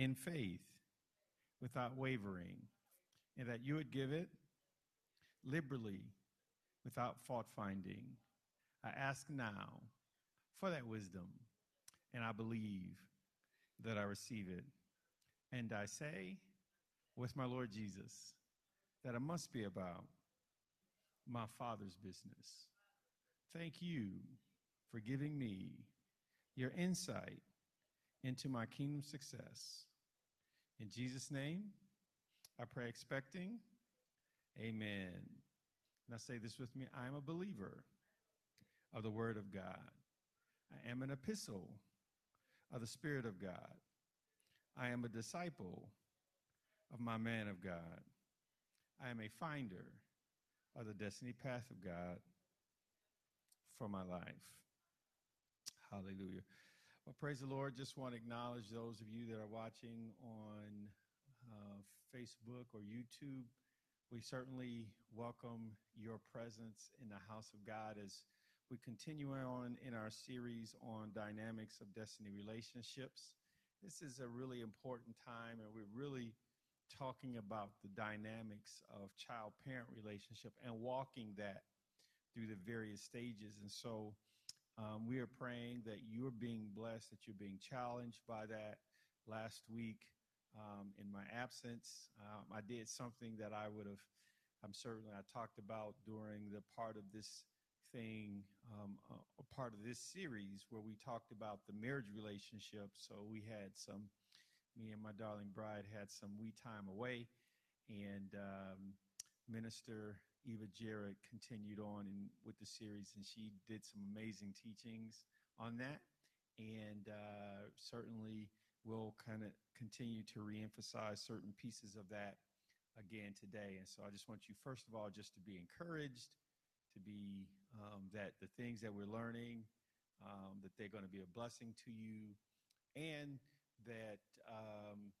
in faith without wavering, and that you would give it liberally without fault finding. I ask now for that wisdom, and I believe that I receive it. And I say, with my Lord Jesus, that I must be about my Father's business. Thank you for giving me your insight into my kingdom success. In Jesus' name, I pray expecting. Amen. Now say this with me I am a believer of the Word of God. I am an epistle of the Spirit of God. I am a disciple of my man of God. I am a finder of the destiny path of God for my life. Hallelujah. Well, praise the Lord. Just want to acknowledge those of you that are watching on uh, Facebook or YouTube. We certainly welcome your presence in the house of God as we continue on in our series on dynamics of destiny relationships. This is a really important time, and we're really talking about the dynamics of child parent relationship and walking that through the various stages. And so um, we are praying that you're being blessed, that you're being challenged by that. Last week, um, in my absence, um, I did something that I would have, I'm certain I talked about during the part of this thing, um, a part of this series where we talked about the marriage relationship. So we had some, me and my darling bride had some we time away, and um, Minister Eva Jarrett continued on with the series, and she did some amazing teachings on that, and uh, certainly will kind of continue to reemphasize certain pieces of that again today. And so I just want you, first of all, just to be encouraged to be um, that the things that we're learning, um, that they're going to be a blessing to you, and that um,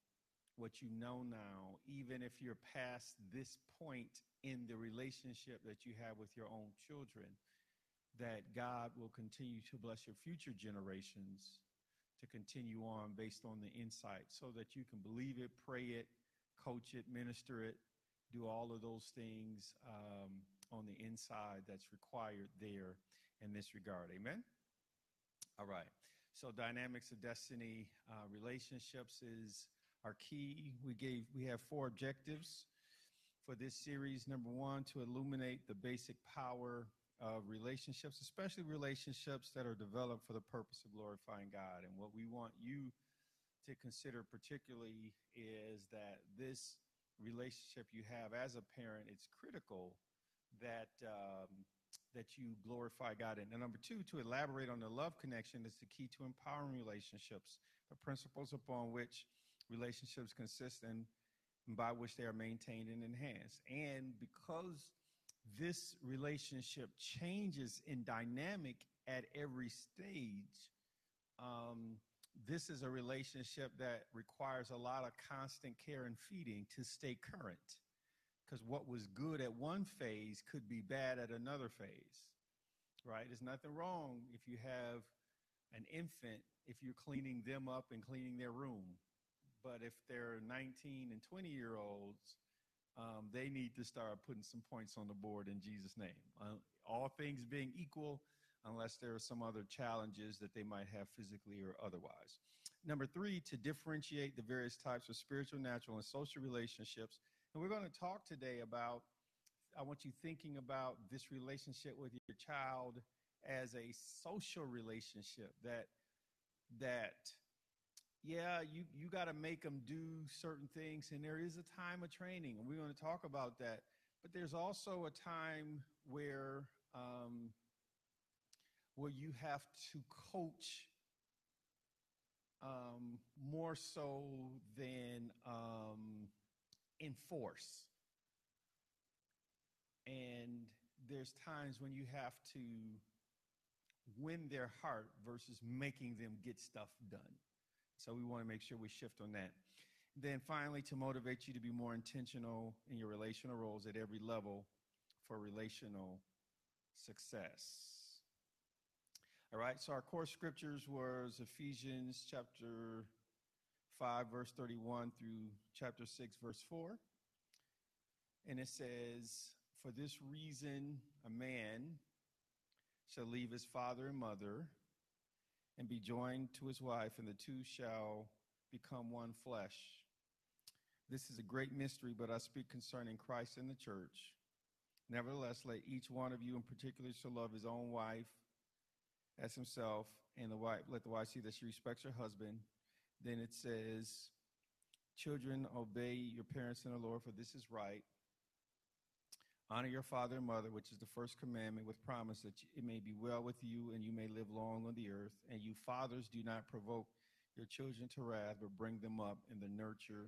what you know now, even if you're past this point in the relationship that you have with your own children, that God will continue to bless your future generations to continue on based on the insight so that you can believe it, pray it, coach it, minister it, do all of those things um, on the inside that's required there in this regard. Amen? All right. So dynamics of destiny uh, relationships is our key. We gave we have four objectives for this series. Number one, to illuminate the basic power of relationships, especially relationships that are developed for the purpose of glorifying God. And what we want you to consider particularly is that this relationship you have as a parent, it's critical that um, that you glorify God in. And number two, to elaborate on the love connection is the key to empowering relationships, the principles upon which relationships consist and by which they are maintained and enhanced. And because this relationship changes in dynamic at every stage, um, this is a relationship that requires a lot of constant care and feeding to stay current because what was good at one phase could be bad at another phase, right? There's nothing wrong if you have an infant, if you're cleaning them up and cleaning their room. But if they're 19 and 20 year olds, um, they need to start putting some points on the board in Jesus' name. Uh, all things being equal, unless there are some other challenges that they might have physically or otherwise. Number three, to differentiate the various types of spiritual, natural, and social relationships and we're going to talk today about, I want you thinking about this relationship with your child as a social relationship that, that, yeah, you, you got to make them do certain things. And there is a time of training, and we're going to talk about that. But there's also a time where, um, where you have to coach um, more so than um, enforce. And there's times when you have to win their heart versus making them get stuff done. So we want to make sure we shift on that. Then finally, to motivate you to be more intentional in your relational roles at every level for relational success. All right, so our core scriptures was Ephesians chapter 5, verse 31 through chapter 6, verse 4. And it says, For this reason, a man shall leave his father and mother and be joined to his wife, and the two shall become one flesh. This is a great mystery, but I speak concerning Christ and the church. Nevertheless, let each one of you in particular shall love his own wife as himself, and the wife let the wife see that she respects her husband. Then it says, Children, obey your parents in the Lord, for this is right. Honor your father and mother, which is the first commandment, with promise that it may be well with you and you may live long on the earth. And you fathers, do not provoke your children to wrath, but bring them up in the nurture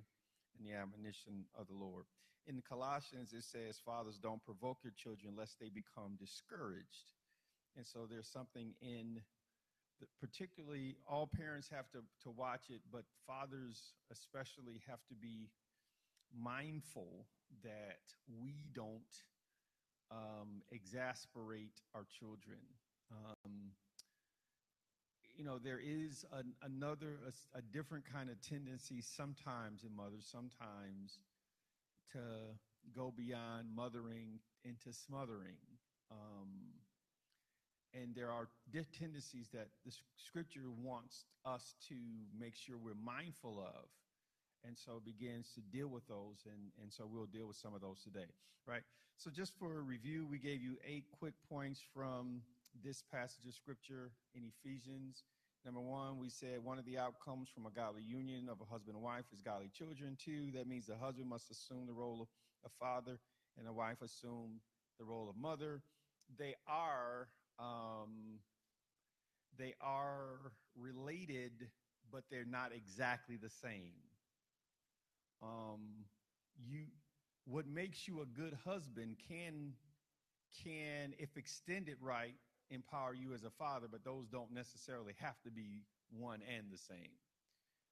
and the admonition of the Lord. In Colossians, it says, Fathers, don't provoke your children lest they become discouraged. And so there's something in the, particularly all parents have to, to watch it, but fathers especially have to be mindful that we don't um, exasperate our children. Um, you know, there is an, another, a, a, different kind of tendency sometimes in mothers, sometimes to go beyond mothering into smothering. Um, and there are tendencies that the scripture wants us to make sure we're mindful of and so begins to deal with those and, and so we'll deal with some of those today right? So just for a review we gave you eight quick points from this passage of scripture in ephesians. Number one we said one of the outcomes from a godly union of a husband and wife is godly children. Two that means the husband must assume the role of a father and the wife assume the role of mother. They are um, they are related but they're not exactly the same um, you what makes you a good husband can can if extended right empower you as a father but those don't necessarily have to be one and the same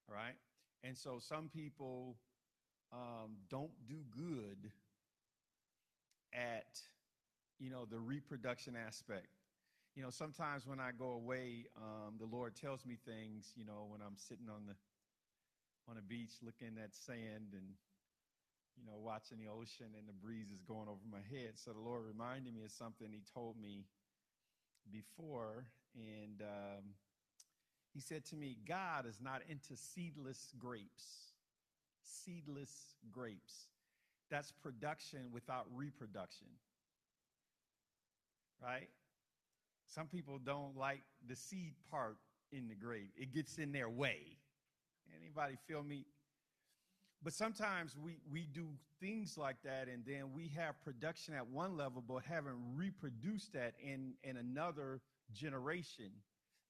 all right? And so some people um, don't do good at you know the reproduction aspect. You know sometimes when i go away um, the lord tells me things you know when i'm sitting on the on a beach looking at sand and you know watching the ocean and the breeze is going over my head. So the lord reminded me of something he told me before. And um, he said to me god is not into seedless grapes seedless grapes. That's production without reproduction. Right? Some people don't like the seed part in the grape. It gets in their way Anybody feel me? But sometimes we, we do things like that, and then we have production at one level, but haven't reproduced that in, in another generation.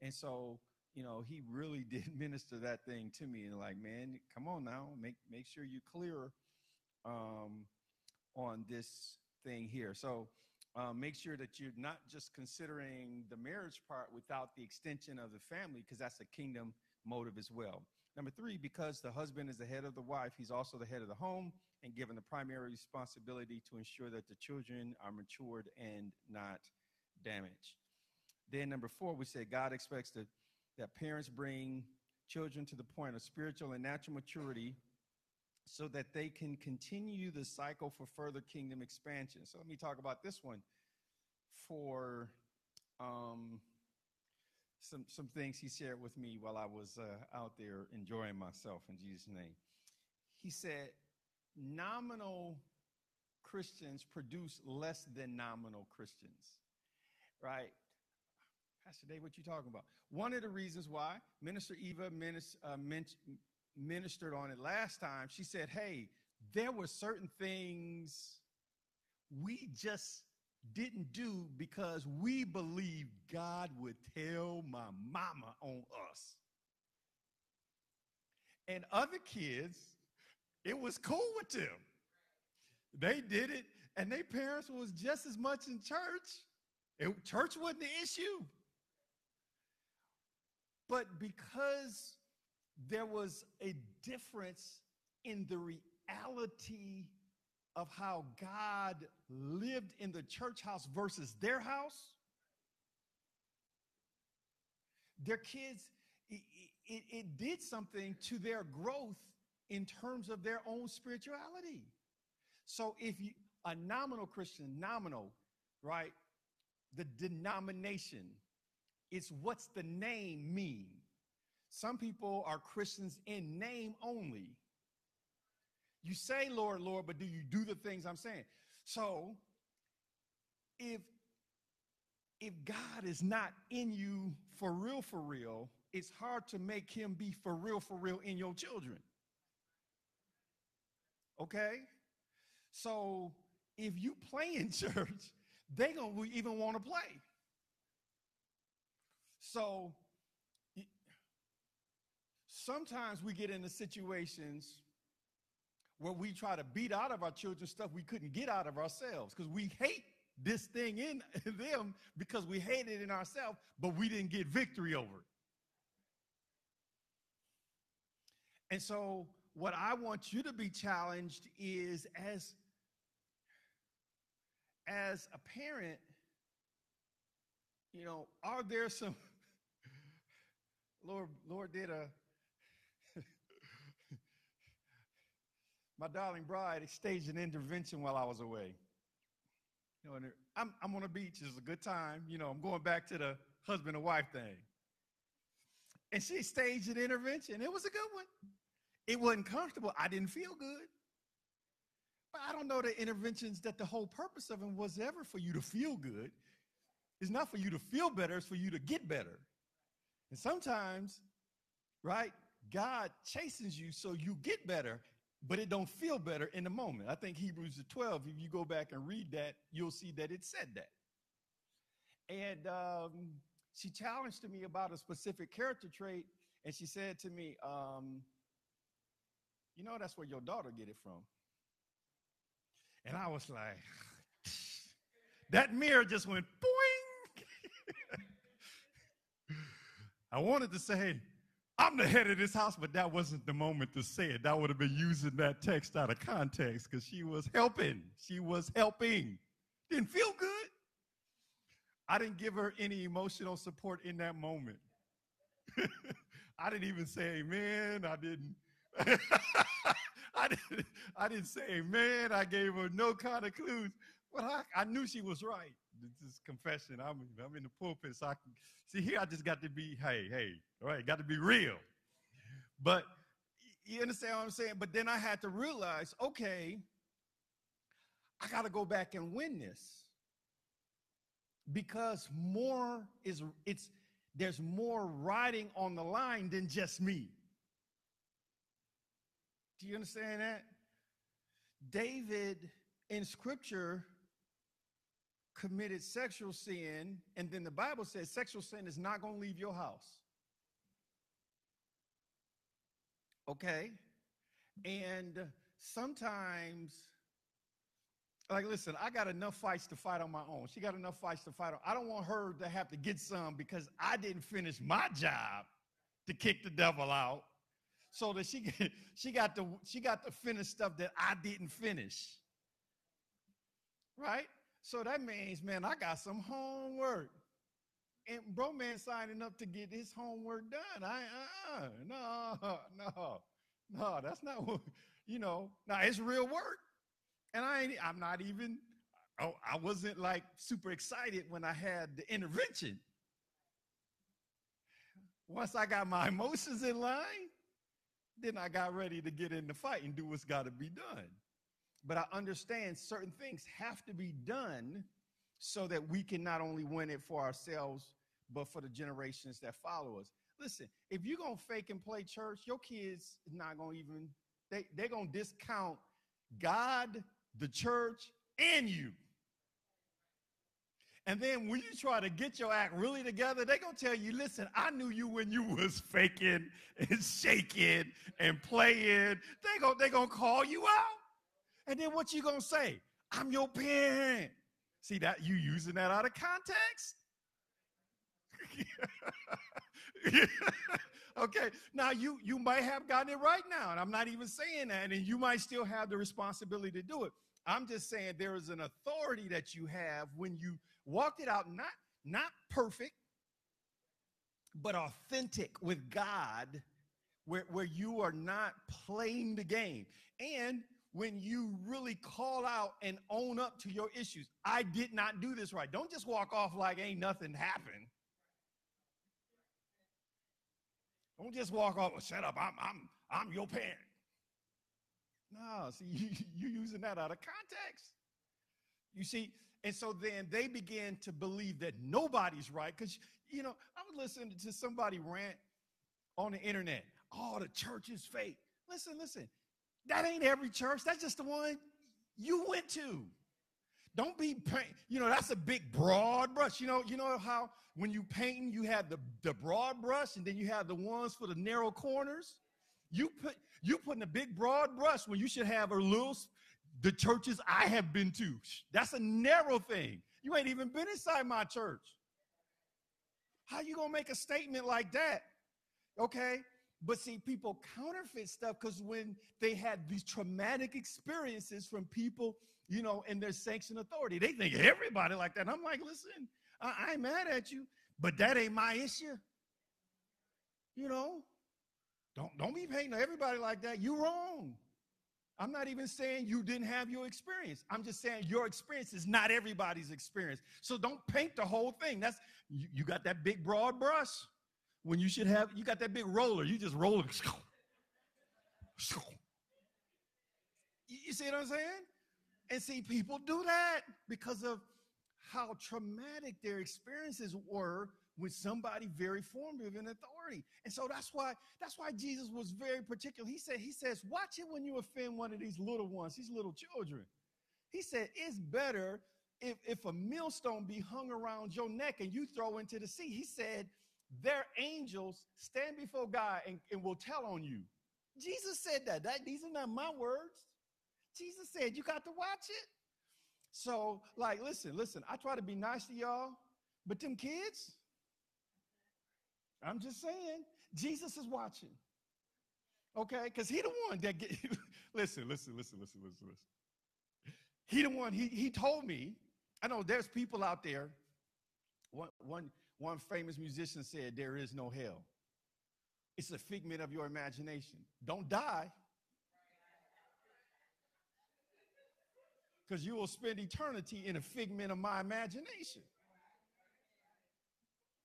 And so, you know, he really did minister that thing to me. And like, man, come on now, make make sure you're clear um, on this thing here. So um, make sure that you're not just considering the marriage part without the extension of the family, because that's a kingdom motive as well. Number three, because the husband is the head of the wife, he's also the head of the home and given the primary responsibility to ensure that the children are matured and not damaged. Then, number four, we said God expects that, that parents bring children to the point of spiritual and natural maturity so that they can continue the cycle for further kingdom expansion. So, let me talk about this one for. Um, some, some things he shared with me while I was uh, out there enjoying myself in Jesus' name. He said, nominal Christians produce less than nominal Christians, right? Pastor Dave, what you talking about? One of the reasons why Minister Eva uh, ministered on it last time, she said, hey, there were certain things we just didn't do because we believed God would tell my mama on us. And other kids, it was cool with them. They did it, and their parents was just as much in church. It, church wasn't the issue. But because there was a difference in the reality of how God lived in the church house versus their house, their kids, it, it did something to their growth in terms of their own spirituality. So if you a nominal Christian, nominal, right? The denomination, it's what's the name mean. Some people are Christians in name only. You say, Lord, Lord, but do you do the things I'm saying? So if if God is not in you for real, for real, it's hard to make him be for real, for real in your children. Okay? So if you play in church, they gonna even want to play. So sometimes we get into situations where we try to beat out of our children stuff we couldn't get out of ourselves because we hate this thing in them because we hate it in ourselves, but we didn't get victory over it. And so, what I want you to be challenged is as as a parent, you know, are there some Lord Lord did a my darling bride staged an intervention while I was away. You know, and I'm, I'm on the beach. It's a good time. You know, I'm going back to the husband and wife thing. And she staged an intervention. It was a good one. It wasn't comfortable. I didn't feel good. But I don't know the interventions that the whole purpose of them was ever for you to feel good. It's not for you to feel better, it's for you to get better. And sometimes, right, God chastens you so you get better but it don't feel better in the moment. I think Hebrews 12, if you go back and read that, you'll see that it said that. And um, she challenged me about a specific character trait, and she said to me, um, you know, that's where your daughter get it from. And I was like, that mirror just went boing. I wanted to say, I'm the head of this house, but that wasn't the moment to say it. That would have been using that text out of context because she was helping. She was helping. Didn't feel good. I didn't give her any emotional support in that moment. I didn't even say amen. I didn't. I didn't. I didn't say amen. I gave her no kind of clues. But I, I knew she was right. This is confession. I'm, I'm in the pulpit, so I can see here. I just got to be, hey, hey, all right, got to be real. But you understand what I'm saying? But then I had to realize, okay, I got to go back and win this because more is it's there's more riding on the line than just me. Do you understand that? David in scripture committed sexual sin, and then the Bible says sexual sin is not going to leave your house. Okay? And sometimes, like, listen, I got enough fights to fight on my own. She got enough fights to fight on. I don't want her to have to get some because I didn't finish my job to kick the devil out. So that she she got to she got to finish stuff that I didn't finish. Right? So that means, man, I got some homework. And bro man signing up to get his homework done. I uh, no, no, no, that's not what you know. Now it's real work. And I ain't I'm not even oh, I wasn't like super excited when I had the intervention. Once I got my emotions in line, then I got ready to get in the fight and do what's got to be done. But I understand certain things have to be done so that we can not only win it for ourselves, but for the generations that follow us. Listen, if you're to fake and play church, your kids is not to even, they, they're to discount God, the church, and you. And then when you try to get your act really together, they're gonna tell you, listen, I knew you when you was faking and shaking and playing. They go, they gonna call you out. And then what you gonna say? I'm your parent. See that you using that out of context? okay, now you you might have gotten it right now, and I'm not even saying that, and you might still have the responsibility to do it. I'm just saying there is an authority that you have when you walked it out, not not perfect, but authentic with God, where, where you are not playing the game. And when you really call out and own up to your issues. I did not do this right. Don't just walk off like ain't nothing happened. Don't just walk off, well, shut up, I'm, I'm, I'm your parent. No, see, you, you're using that out of context. You see, and so then they begin to believe that nobody's right. Because, you know, I was listening to somebody rant on the internet. Oh, the church is fake. Listen, listen. That ain't every church. That's just the one you went to. Don't be paint, you know, that's a big broad brush. You know, you know how when you painting, you have the, the broad brush and then you have the ones for the narrow corners. You put you putting a big broad brush when you should have a little the churches I have been to. That's a narrow thing. You ain't even been inside my church. How you gonna make a statement like that? Okay. But see, people counterfeit stuff because when they had these traumatic experiences from people, you know, in their sanctioned authority, they think everybody like that. And I'm like, listen, I, I mad at you, but that ain't my issue. You know, don't don't be painting everybody like that. You're wrong. I'm not even saying you didn't have your experience. I'm just saying your experience is not everybody's experience. So don't paint the whole thing. That's you, you got that big broad brush when you should have, you got that big roller, you just roll it. You see what I'm saying? And see, people do that because of how traumatic their experiences were with somebody very formative in authority. And so that's why that's why Jesus was very particular. He said, He says, watch it when you offend one of these little ones, these little children. He said, it's better if, if a millstone be hung around your neck and you throw into the sea. He said, their angels stand before God and, and will tell on you. Jesus said that. that. These are not my words. Jesus said, you got to watch it. So, like, listen, listen, I try to be nice to y'all, but them kids, I'm just saying, Jesus is watching. Okay? Because he the one that get listen, listen, listen, listen, listen, listen. He the one, he he told me, I know there's people out there. One one one famous musician said, There is no hell. It's a figment of your imagination. Don't die. Because you will spend eternity in a figment of my imagination.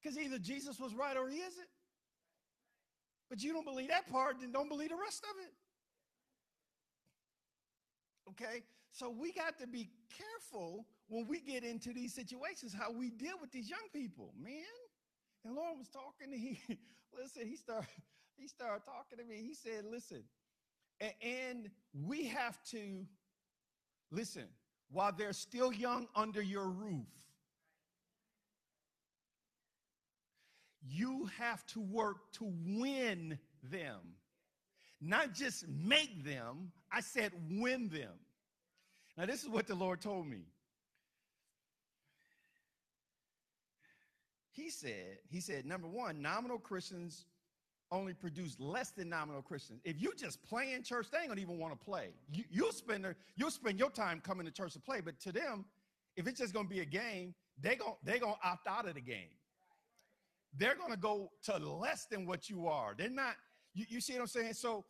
Because either Jesus was right or he isn't. But you don't believe that part, then don't believe the rest of it. Okay? So we got to be careful when we get into these situations, how we deal with these young people, man. And Lord was talking to he, listen, he started, he started talking to me. He said, listen, and we have to listen while they're still young under your roof. You have to work to win them, not just make them. I said win them. Now, this is what the Lord told me. He said, he said, number one, nominal Christians only produce less than nominal Christians. If you just play in church, they ain't gonna even want to play. You, will spend their, you'll spend your time coming to church to play, but to them, if it's just gonna be a game, they going they gonna opt out of the game. They're gonna go to less than what you are. They're not. You, you see what I'm saying? So,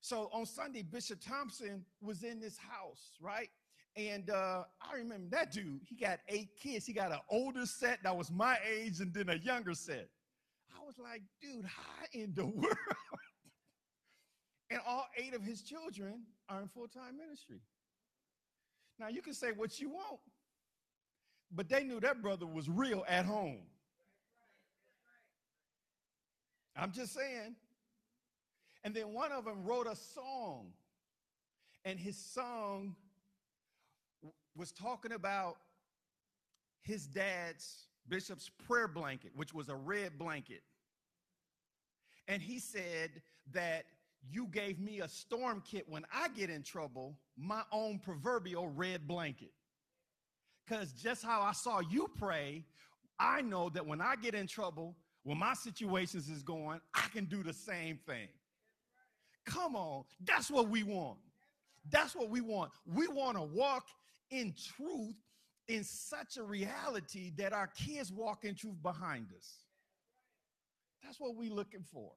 so on Sunday, Bishop Thompson was in this house, right? And uh, I remember that dude, he got eight kids. He got an older set that was my age and then a younger set. I was like, dude, how in the world? and all eight of his children are in full time ministry. Now, you can say what you want, but they knew that brother was real at home. I'm just saying. And then one of them wrote a song, and his song was talking about his dad's bishop's prayer blanket, which was a red blanket. And he said that you gave me a storm kit when I get in trouble, my own proverbial red blanket. Because just how I saw you pray, I know that when I get in trouble, when my situations is going, I can do the same thing. Come on, that's what we want. That's what we want. We want to walk in truth in such a reality that our kids walk in truth behind us. That's what we're looking for.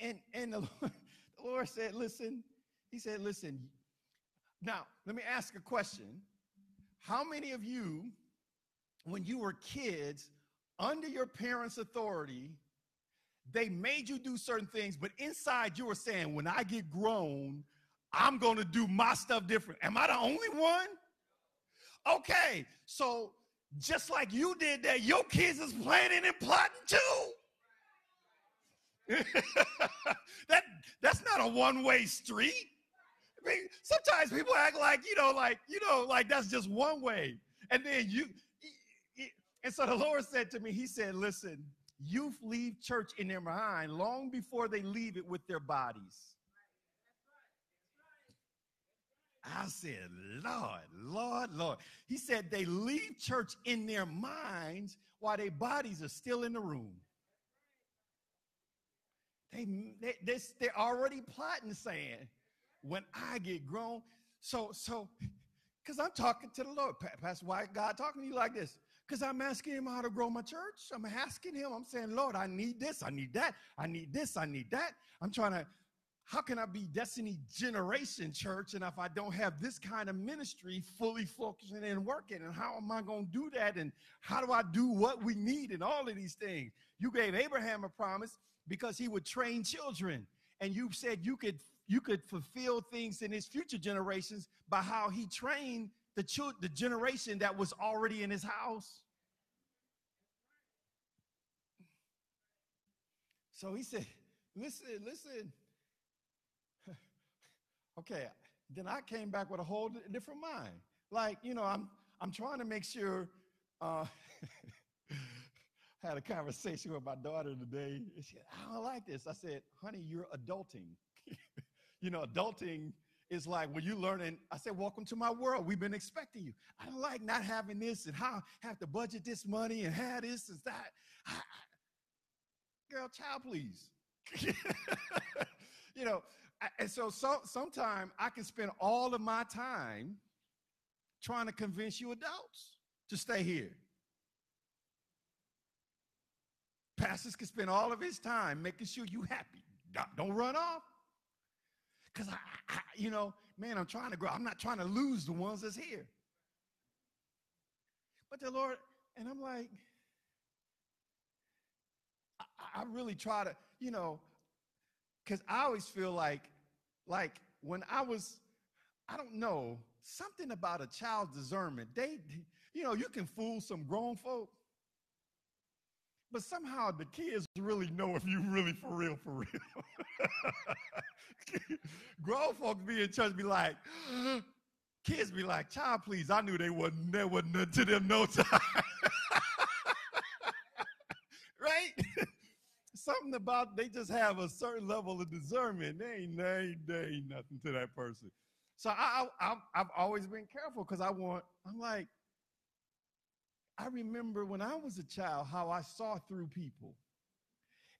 And, and the, Lord, the Lord said, listen, he said, listen, now let me ask a question. How many of you, when you were kids, under your parents' authority, they made you do certain things, but inside you were saying, when I get grown, I'm going to do my stuff different. Am I the only one? Okay, so just like you did that, your kids is planning and plotting too. that that's not a one-way street. I mean, sometimes people act like you know, like you know, like that's just one way, and then you. And so the Lord said to me, He said, "Listen, youth leave church in their mind long before they leave it with their bodies." I said, Lord, Lord, Lord. He said they leave church in their minds while their bodies are still in the room. They, they, they, they're already plotting, saying, when I get grown. So, so, because I'm talking to the Lord. Pastor, why God talking to you like this? Because I'm asking him how to grow my church. I'm asking him, I'm saying, Lord, I need this, I need that, I need this, I need that. I'm trying to how can I be Destiny Generation Church and if I don't have this kind of ministry fully focusing and working? And how am I going to do that? And how do I do what we need and all of these things? You gave Abraham a promise because he would train children. And you said you could you could fulfill things in his future generations by how he trained the children, the generation that was already in his house. So he said, listen, listen Okay, then I came back with a whole different mind. Like, you know, I'm I'm trying to make sure. Uh, had a conversation with my daughter today. She said, I don't like this. I said, honey, you're adulting. you know, adulting is like when you learning. I said, welcome to my world. We've been expecting you. I don't like not having this and how have to budget this money and have this and that. I, I, girl, child, please. you know, and so, so sometimes I can spend all of my time trying to convince you adults to stay here. Pastors can spend all of his time making sure you happy. Don't run off. Because I, I, you know, man, I'm trying to grow. I'm not trying to lose the ones that's here. But the Lord, and I'm like, I, I really try to, you know, because I always feel like like when I was, I don't know, something about a child's discernment. They, you know, you can fool some grown folk, but somehow the kids really know if you really for real, for real. grown folks be in church be like, kids be like, child, please, I knew they wasn't, there wasn't nothing to them no time. right? something about they just have a certain level of discernment. They ain't, they ain't, they ain't nothing to that person. So I, I, I've always been careful because I want, I'm like, I remember when I was a child how I saw through people.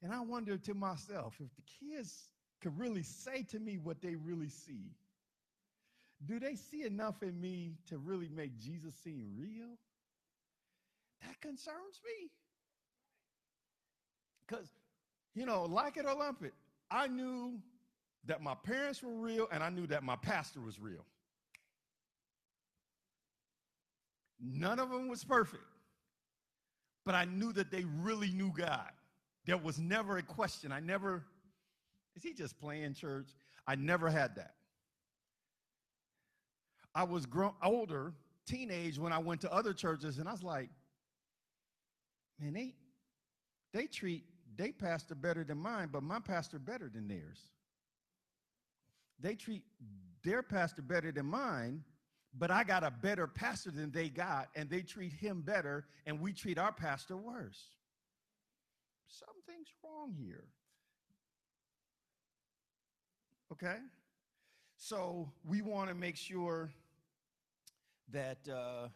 And I wondered to myself if the kids could really say to me what they really see. Do they see enough in me to really make Jesus seem real? That concerns me. Because you know, like it or lump it, I knew that my parents were real and I knew that my pastor was real. None of them was perfect, but I knew that they really knew God. There was never a question. I never, is he just playing church? I never had that. I was grown, older, teenage, when I went to other churches, and I was like, man, they, they treat they pastor better than mine, but my pastor better than theirs. They treat their pastor better than mine, but I got a better pastor than they got, and they treat him better, and we treat our pastor worse. Something's wrong here. Okay? So we want to make sure that, uh,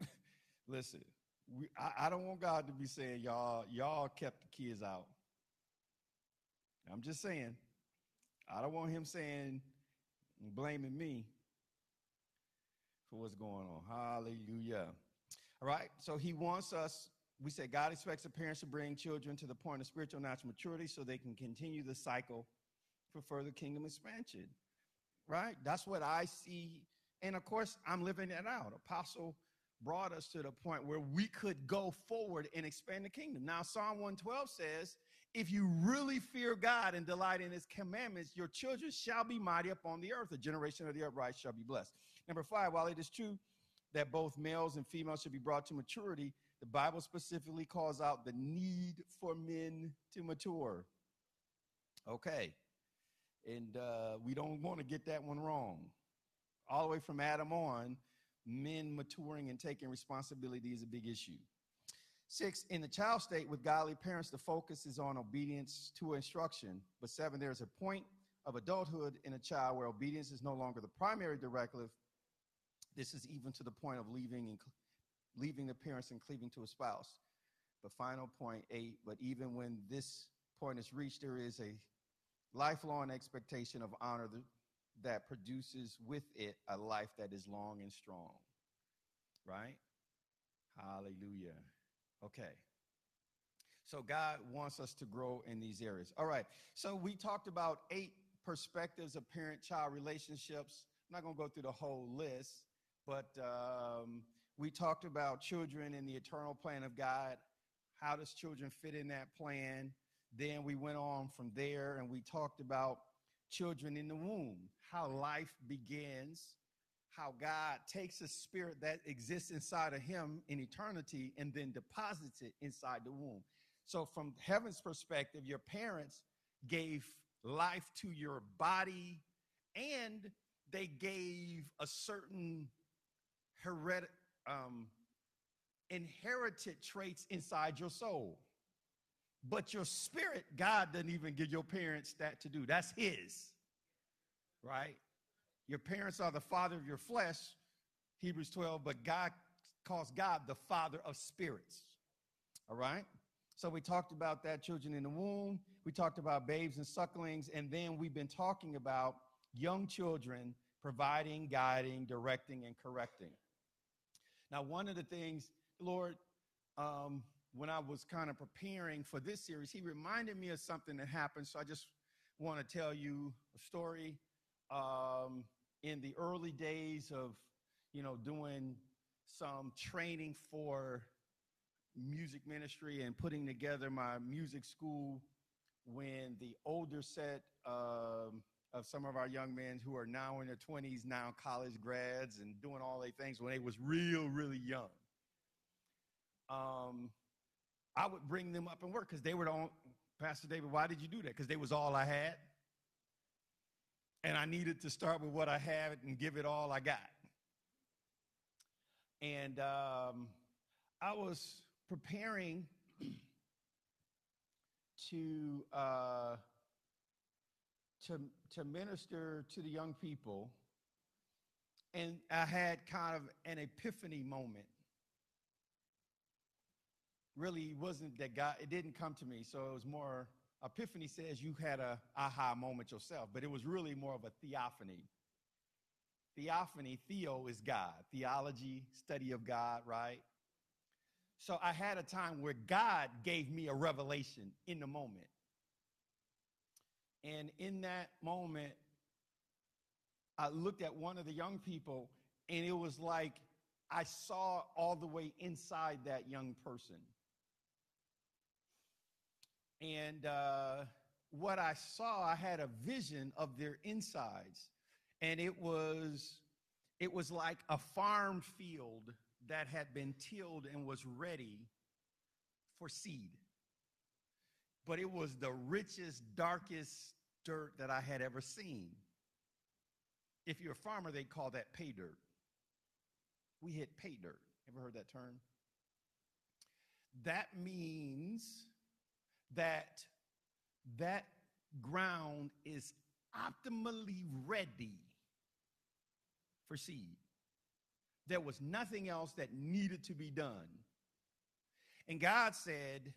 listen, we, I, I don't want God to be saying y'all y'all kept the kids out. I'm just saying. I don't want him saying blaming me for what's going on. Hallelujah. All right. So he wants us we said God expects the parents to bring children to the point of spiritual natural maturity so they can continue the cycle for further kingdom expansion. Right? That's what I see. And of course, I'm living it out. Apostle brought us to the point where we could go forward and expand the kingdom. Now, Psalm 112 says, if you really fear God and delight in his commandments, your children shall be mighty upon the earth. A generation of the upright shall be blessed. Number five, while it is true that both males and females should be brought to maturity, the Bible specifically calls out the need for men to mature. Okay. And uh, we don't want to get that one wrong. All the way from Adam on, men maturing and taking responsibility is a big issue. Six, in the child state with godly parents, the focus is on obedience to instruction. But seven, there's a point of adulthood in a child where obedience is no longer the primary directive. This is even to the point of leaving and leaving the parents and cleaving to a spouse. But final point eight, but even when this point is reached, there is a lifelong expectation of honor that produces with it a life that is long and strong. Right? Hallelujah. Okay. So God wants us to grow in these areas. All right. So we talked about eight perspectives of parent child relationships. I'm not going to go through the whole list, but um, we talked about children in the eternal plan of God. How does children fit in that plan? Then we went on from there and we talked about children in the womb, how life begins, how God takes a spirit that exists inside of him in eternity and then deposits it inside the womb. So, from heaven's perspective, your parents gave life to your body and they gave a certain hereditary um, inherited traits inside your soul. But your spirit, God doesn't even give your parents that to do. That's His, right? Your parents are the father of your flesh, Hebrews 12, but God calls God the father of spirits, all right? So we talked about that, children in the womb. We talked about babes and sucklings. And then we've been talking about young children providing, guiding, directing, and correcting. Now, one of the things, Lord, um, when I was kind of preparing for this series, He reminded me of something that happened. So I just want to tell you a story. Um, in the early days of, you know, doing some training for music ministry and putting together my music school, when the older set um, of some of our young men who are now in their 20s, now college grads and doing all these things when they was real, really young. Um, I would bring them up and work because they were on Pastor David, why did you do that? Because they was all I had. And I needed to start with what I had and give it all I got. And um, I was preparing to uh, to, to minister to the young people, and I had kind of an epiphany moment. Really wasn't that God, it didn't come to me. So it was more, epiphany says you had a aha moment yourself, but it was really more of a theophany. Theophany, theo is God, theology, study of God, right? So I had a time where God gave me a revelation in the moment. And in that moment, I looked at one of the young people, and it was like I saw all the way inside that young person. And uh, what I saw, I had a vision of their insides, and it was it was like a farm field that had been tilled and was ready for seed but it was the richest, darkest dirt that I had ever seen. If you're a farmer, they call that pay dirt. We hit pay dirt. Ever heard that term? That means that that ground is optimally ready for seed. There was nothing else that needed to be done. And God said,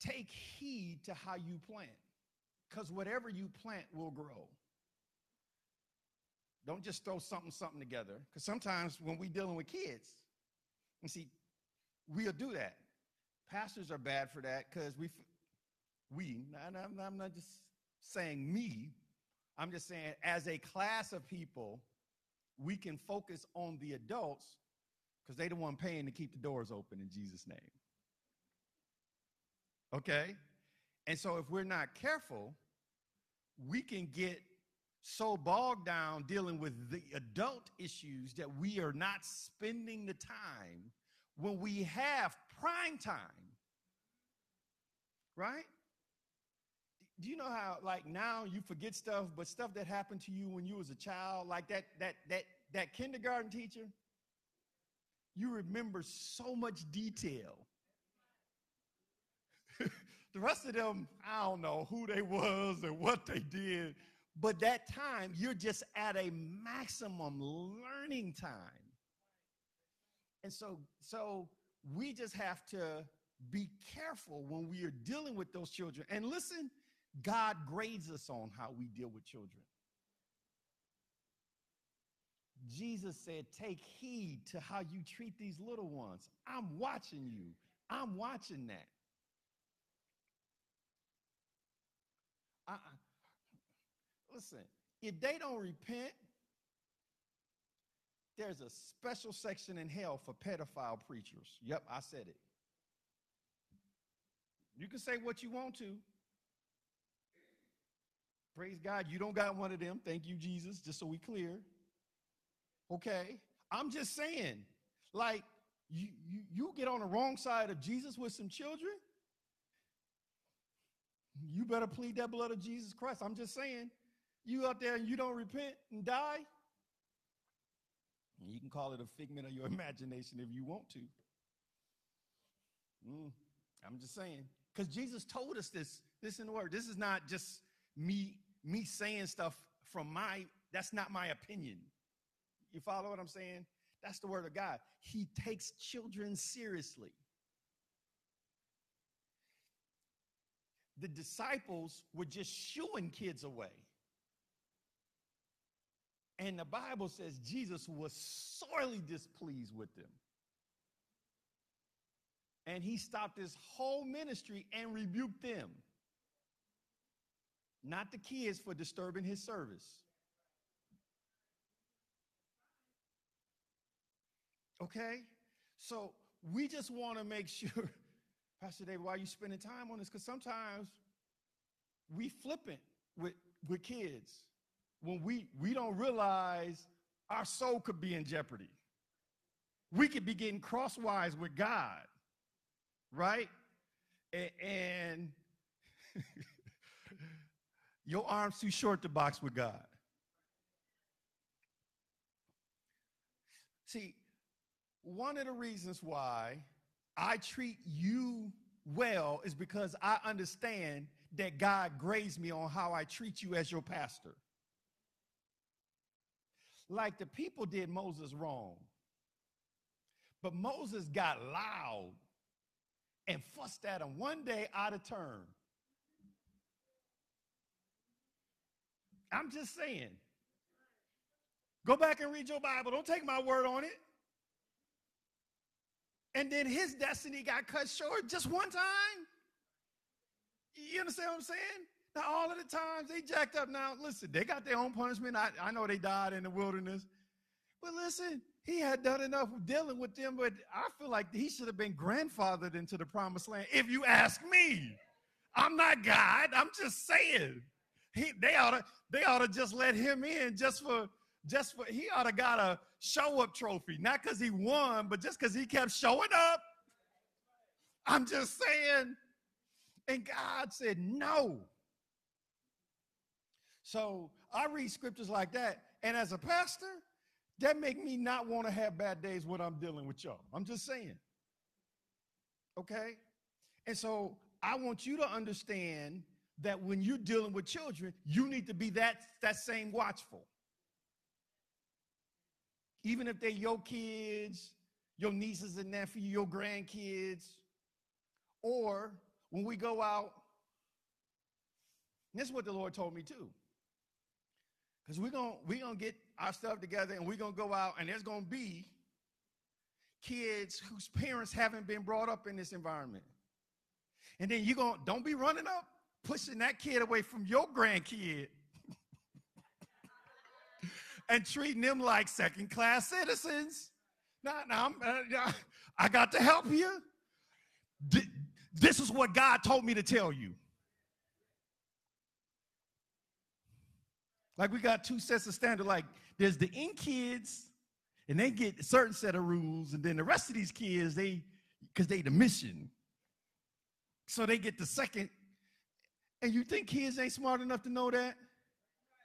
take heed to how you plant because whatever you plant will grow. Don't just throw something, something together. Because sometimes when we're dealing with kids, and see, we'll do that. Pastors are bad for that because we, we, I'm, I'm not just saying me, I'm just saying as a class of people, we can focus on the adults because they're the one paying to keep the doors open in Jesus' name. Okay? And so if we're not careful, we can get so bogged down dealing with the adult issues that we are not spending the time when we have prime time. Right? Do you know how like now you forget stuff, but stuff that happened to you when you was a child, like that that that that kindergarten teacher, you remember so much detail. the rest of them, I don't know who they was and what they did, but that time you're just at a maximum learning time. And so so we just have to be careful when we are dealing with those children. And listen, God grades us on how we deal with children. Jesus said, Take heed to how you treat these little ones. I'm watching you. I'm watching that. Uh, listen, if they don't repent, there's a special section in hell for pedophile preachers. Yep, I said it. You can say what you want to. Praise God, you don't got one of them. Thank you, Jesus, just so we clear. Okay? I'm just saying, like, you, you, you get on the wrong side of Jesus with some children, you better plead that blood of Jesus Christ. I'm just saying, you out there and you don't repent and die, you can call it a figment of your imagination if you want to. Mm, I'm just saying. Because Jesus told us this, this in the word. This is not just me, me saying stuff from my, that's not my opinion. You follow what I'm saying? That's the word of God. He takes children seriously. The disciples were just shooing kids away. And the Bible says Jesus was sorely displeased with them. And he stopped his whole ministry and rebuked them. Not the kids for disturbing his service. Okay? So we just want to make sure, Pastor David, why are you spending time on this? Because sometimes we flippant with, with kids when we, we don't realize our soul could be in jeopardy. We could be getting crosswise with God, right? And, and your arm's too short to box with God. See, one of the reasons why I treat you well is because I understand that God grades me on how I treat you as your pastor. Like the people did Moses wrong. But Moses got loud and fussed at him one day out of turn. I'm just saying. Go back and read your Bible. Don't take my word on it. And then his destiny got cut short just one time. You understand what I'm saying? Now, all of the times they jacked up. Now, listen, they got their own punishment. I, I know they died in the wilderness. But listen, he had done enough dealing with them, but I feel like he should have been grandfathered into the promised land, if you ask me. I'm not God. I'm just saying. He, they ought to they ought to just let him in just for just for he ought to got a show up trophy, not because he won, but just because he kept showing up. I'm just saying. And God said, no. So I read scriptures like that. And as a pastor, that make me not want to have bad days when I'm dealing with y'all. I'm just saying. Okay? And so I want you to understand that when you're dealing with children, you need to be that, that same watchful even if they're your kids, your nieces and nephews, your grandkids, or when we go out, this is what the Lord told me too. Because we're going we're gonna get our stuff together and we're going to go out, and there's going to be kids whose parents haven't been brought up in this environment. And then you're going, to, don't be running up, pushing that kid away from your grandkid and treating them like second class citizens. Now, now uh, I got to help you. This is what God told me to tell you. Like we got two sets of standard. Like there's the in kids, and they get a certain set of rules, and then the rest of these kids, they because they the mission. So they get the second. And you think kids ain't smart enough to know that?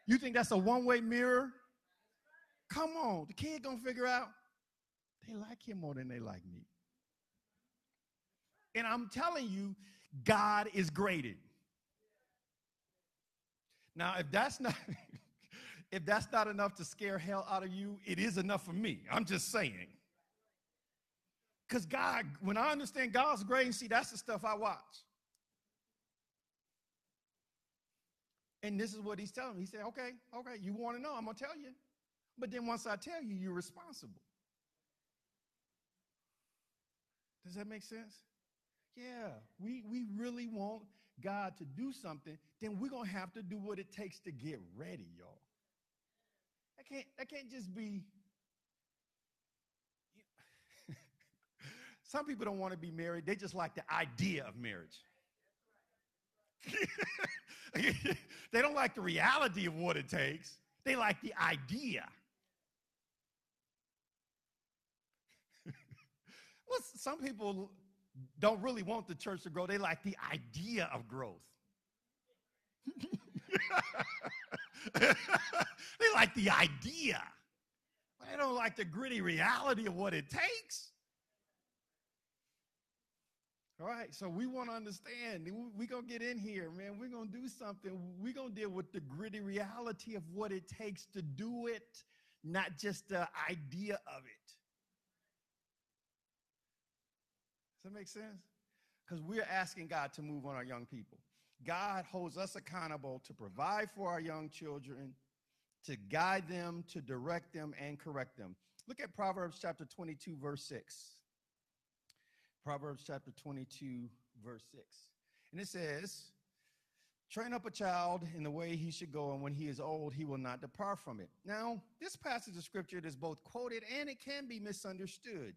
You think that's a one-way mirror? Come on, the kid gonna figure out they like him more than they like me. And I'm telling you, God is graded. Now, if that's not if that's not enough to scare hell out of you, it is enough for me. I'm just saying. Because God, when I understand God's grade, see, that's the stuff I watch. And this is what he's telling me. He said, okay, okay, you want to know, I'm going to tell you. But then once I tell you, you're responsible. Does that make sense? Yeah, we, we really want God to do something, then we're going to have to do what it takes to get ready, y'all. I can't, I can't just be. Some people don't want to be married, they just like the idea of marriage. they don't like the reality of what it takes, they like the idea. well, some people don't really want the church to grow, they like the idea of growth. they like the idea. They don't like the gritty reality of what it takes. All right, so we want to understand. We're going to get in here, man. We're going to do something. We're going to deal with the gritty reality of what it takes to do it, not just the idea of it. Does that make sense? Because we're asking God to move on our young people. God holds us accountable to provide for our young children, to guide them, to direct them, and correct them. Look at Proverbs chapter 22, verse 6. Proverbs chapter 22, verse 6. And it says, Train up a child in the way he should go, and when he is old, he will not depart from it. Now, this passage of scripture is both quoted and it can be misunderstood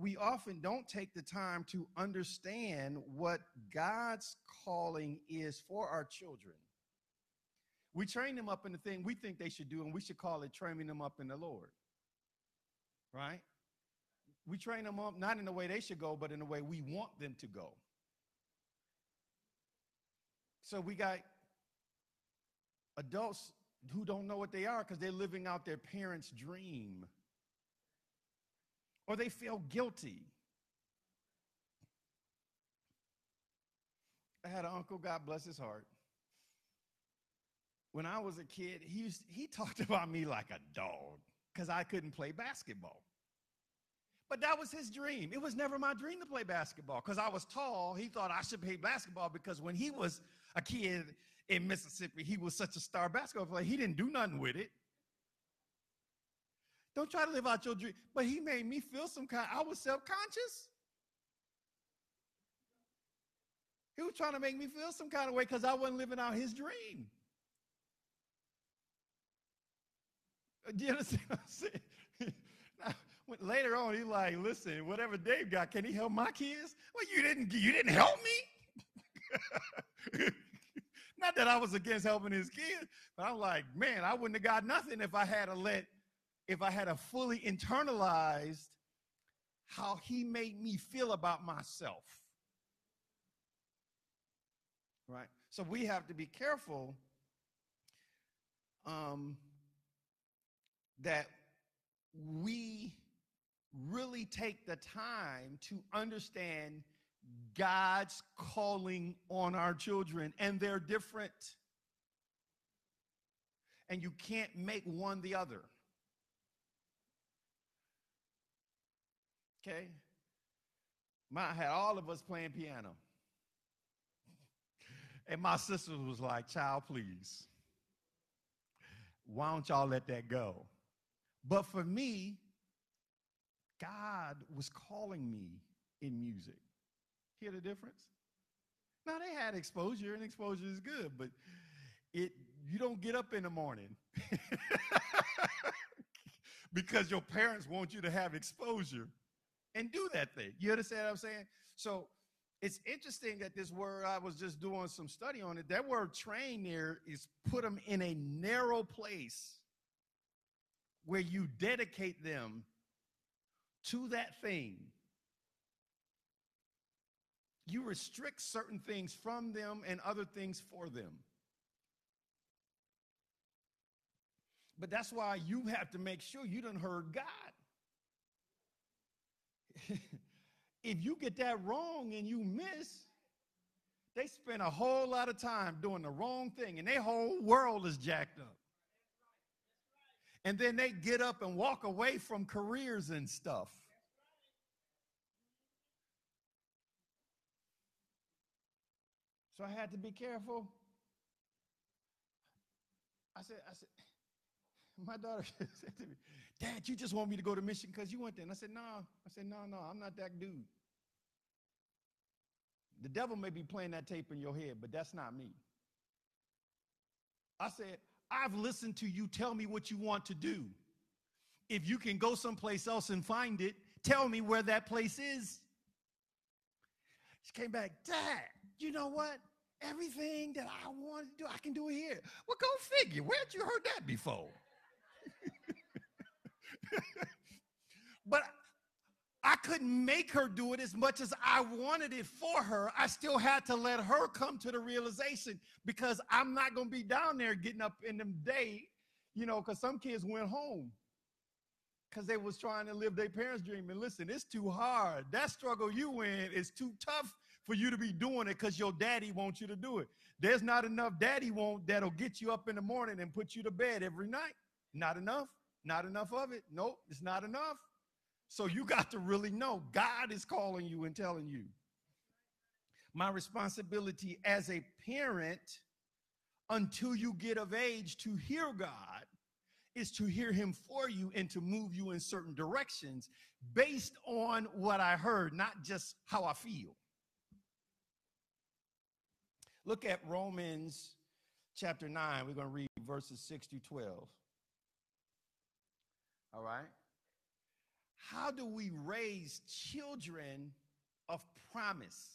we often don't take the time to understand what God's calling is for our children. We train them up in the thing we think they should do, and we should call it training them up in the Lord. Right? We train them up not in the way they should go, but in the way we want them to go. So we got adults who don't know what they are because they're living out their parents' dream or they feel guilty. I had an uncle, God bless his heart. When I was a kid, he, used, he talked about me like a dog because I couldn't play basketball. But that was his dream. It was never my dream to play basketball because I was tall. He thought I should play basketball because when he was a kid in Mississippi, he was such a star basketball player. He didn't do nothing with it. Don't try to live out your dream. But he made me feel some kind. I was self-conscious. He was trying to make me feel some kind of way because I wasn't living out his dream. Do you understand what I'm saying? now, later on, he's like, listen, whatever Dave got, can he help my kids? Well, you didn't you didn't help me. Not that I was against helping his kids, but I'm like, man, I wouldn't have got nothing if I had to let if I had a fully internalized how he made me feel about myself. Right? So we have to be careful um, that we really take the time to understand God's calling on our children, and they're different. And you can't make one the other. Okay? My had all of us playing piano. And my sister was like, child, please. Why don't y'all let that go? But for me, God was calling me in music. Hear the difference? Now they had exposure, and exposure is good, but it you don't get up in the morning because your parents want you to have exposure and do that thing. You understand what I'm saying? So it's interesting that this word I was just doing some study on it. That word train there is put them in a narrow place where you dedicate them to that thing. You restrict certain things from them and other things for them. But that's why you have to make sure you don't heard God. if you get that wrong and you miss, they spend a whole lot of time doing the wrong thing and their whole world is jacked up. And then they get up and walk away from careers and stuff. So I had to be careful. I said, I said, my daughter said to me, Dad, you just want me to go to mission because you went there. And I said, No. I said, No, no, I'm not that dude. The devil may be playing that tape in your head, but that's not me. I said, I've listened to you tell me what you want to do. If you can go someplace else and find it, tell me where that place is. She came back, Dad, you know what? Everything that I want to do, I can do it here. Well, go figure. Where'd you heard that before? but I couldn't make her do it as much as I wanted it for her. I still had to let her come to the realization because I'm not going to be down there getting up in them day, you know, because some kids went home because they was trying to live their parents' dream. And listen, it's too hard. That struggle you in is too tough for you to be doing it because your daddy wants you to do it. There's not enough daddy want that'll get you up in the morning and put you to bed every night. Not enough. Not enough of it. Nope, it's not enough. So you got to really know God is calling you and telling you. My responsibility as a parent until you get of age to hear God is to hear him for you and to move you in certain directions based on what I heard, not just how I feel. Look at Romans chapter 9. We're going to read verses 6 to 12. All right? How do we raise children of promise?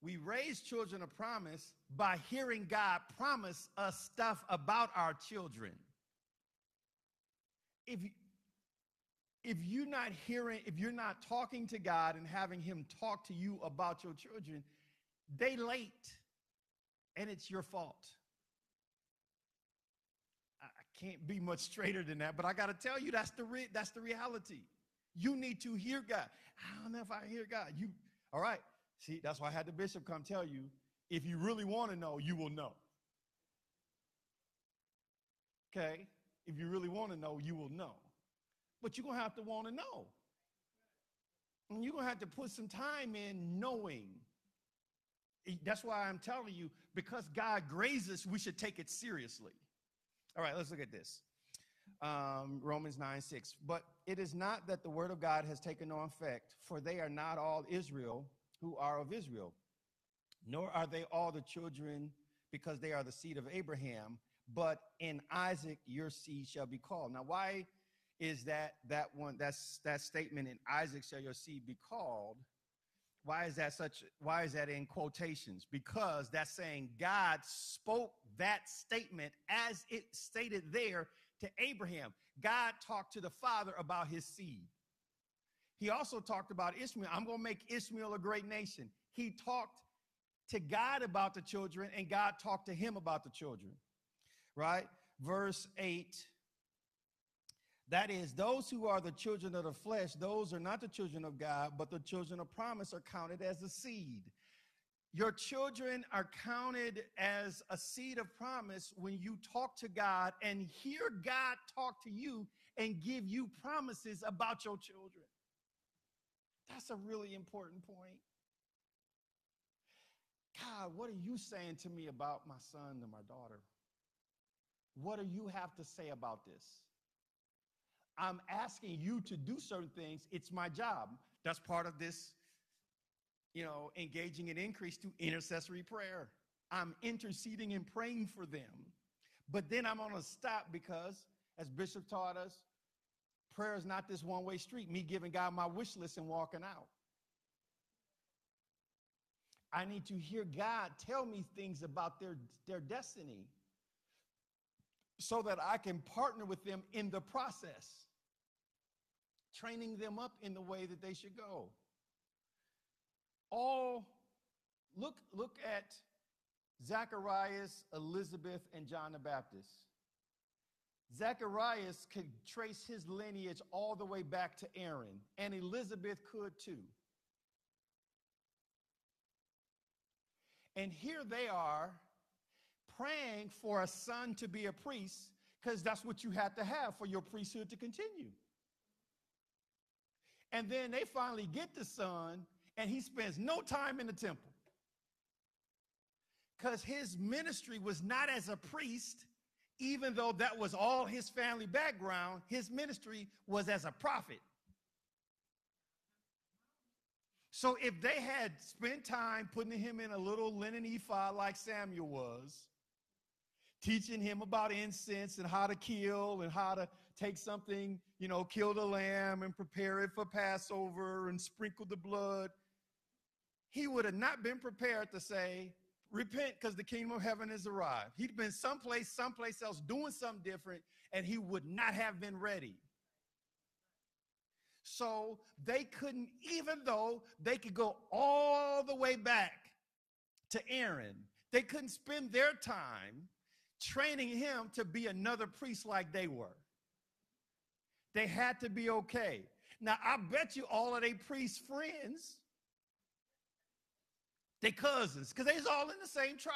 We raise children of promise by hearing God promise us stuff about our children. If, if you're not hearing, if you're not talking to God and having Him talk to you about your children, they late and it's your fault can't be much straighter than that, but I got to tell you that's the re- that's the reality. You need to hear God. I don't know if I hear God. You all right? See, that's why I had the bishop come tell you. If you really want to know, you will know. Okay? If you really want to know, you will know. But you're going to have to want to know. And you're going to have to put some time in knowing. That's why I'm telling you, because God grazes, we should take it seriously. All right, let's look at this. Um, Romans 9 6. But it is not that the word of God has taken no effect, for they are not all Israel who are of Israel, nor are they all the children because they are the seed of Abraham, but in Isaac your seed shall be called. Now, why is that that one that's that statement in Isaac shall your seed be called? Why is that such why is that in quotations? Because that's saying God spoke that statement as it stated there to Abraham. God talked to the father about his seed. He also talked about Ishmael. I'm going to make Ishmael a great nation. He talked to God about the children, and God talked to him about the children. Right? Verse 8 that is, those who are the children of the flesh, those are not the children of God, but the children of promise are counted as a seed. Your children are counted as a seed of promise when you talk to God and hear God talk to you and give you promises about your children. That's a really important point. God, what are you saying to me about my son and my daughter? What do you have to say about this? I'm asking you to do certain things. It's my job. That's part of this, you know, engaging in increase to intercessory prayer. I'm interceding and praying for them. But then I'm going to stop because, as Bishop taught us, prayer is not this one way street, me giving God my wish list and walking out. I need to hear God tell me things about their, their destiny so that I can partner with them in the process, training them up in the way that they should go. All look look at Zacharias, Elizabeth, and John the Baptist. Zacharias could trace his lineage all the way back to Aaron, and Elizabeth could too. And here they are praying for a son to be a priest because that's what you had to have for your priesthood to continue. And then they finally get the son, and he spends no time in the temple because his ministry was not as a priest, even though that was all his family background, his ministry was as a prophet. So if they had spent time putting him in a little linen ephod like Samuel was, teaching him about incense and how to kill and how to take something, you know, kill the lamb and prepare it for Passover and sprinkle the blood, he would have not been prepared to say, repent because the kingdom of heaven has arrived. He'd been someplace, someplace else doing something different, and he would not have been ready. So they couldn't, even though they could go all the way back to Aaron, they couldn't spend their time training him to be another priest like they were. They had to be okay. Now, I bet you all of their priest friends, they cousins, because they was all in the same tribe,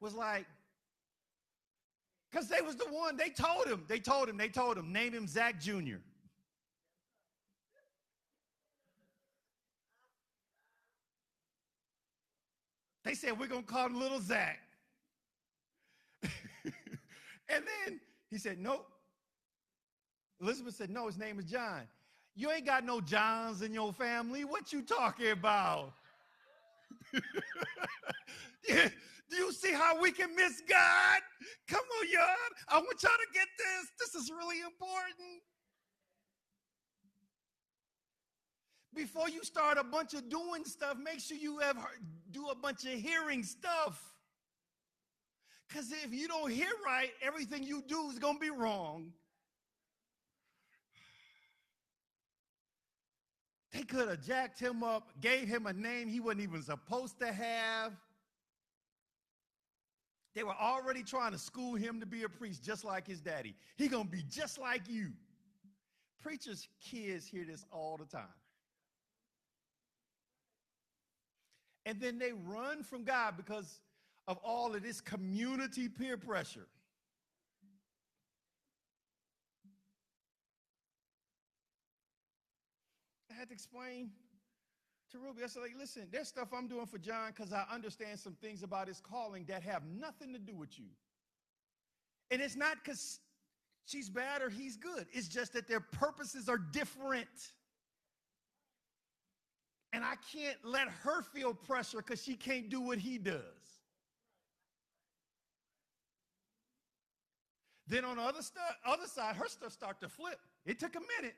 was like, because they was the one, they told him, they told him, they told him, name him Zach Jr. They said, we're going to call him Little Zach. and then he said, nope. Elizabeth said, no, his name is John. You ain't got no Johns in your family. What you talking about? Do you see how we can miss God? Come on, y'all. I want y'all to get this. This is really important. before you start a bunch of doing stuff, make sure you have do a bunch of hearing stuff. Because if you don't hear right, everything you do is going to be wrong. They could have jacked him up, gave him a name he wasn't even supposed to have. They were already trying to school him to be a priest just like his daddy. He going to be just like you. Preachers' kids hear this all the time. and then they run from God because of all of this community peer pressure. I had to explain to Ruby. I said, like, listen, there's stuff I'm doing for John because I understand some things about his calling that have nothing to do with you. And it's not because she's bad or he's good. It's just that their purposes are different. And I can't let her feel pressure because she can't do what he does. Then on the other, stu- other side, her stuff start to flip. It took a minute.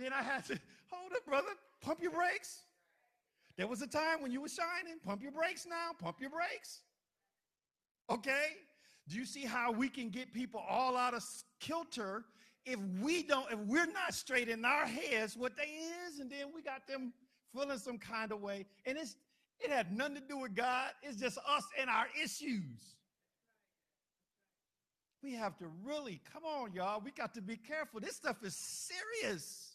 Then I had to, hold it, brother, pump your brakes. There was a time when you were shining. Pump your brakes now, pump your brakes. Okay? Do you see how we can get people all out of kilter if we don't, if we're not straight in our heads what they is, and then we got them feeling some kind of way, and it's it had nothing to do with God. It's just us and our issues. We have to really come on, y'all. We got to be careful. This stuff is serious.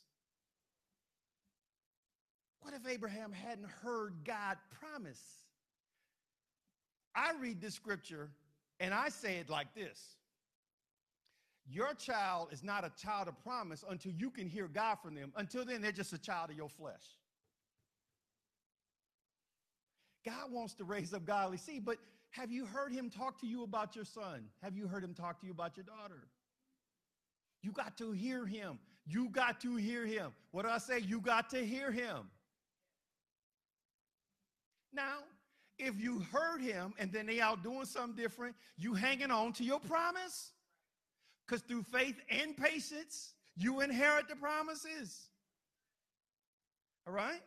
What if Abraham hadn't heard God promise? I read this scripture and I say it like this your child is not a child of promise until you can hear God from them. Until then, they're just a child of your flesh. God wants to raise up godly seed, but have you heard him talk to you about your son? Have you heard him talk to you about your daughter? You got to hear him. You got to hear him. What do I say? You got to hear him. Now, if you heard him and then they out doing something different, you hanging on to your promise. Because through faith and patience, you inherit the promises. All right?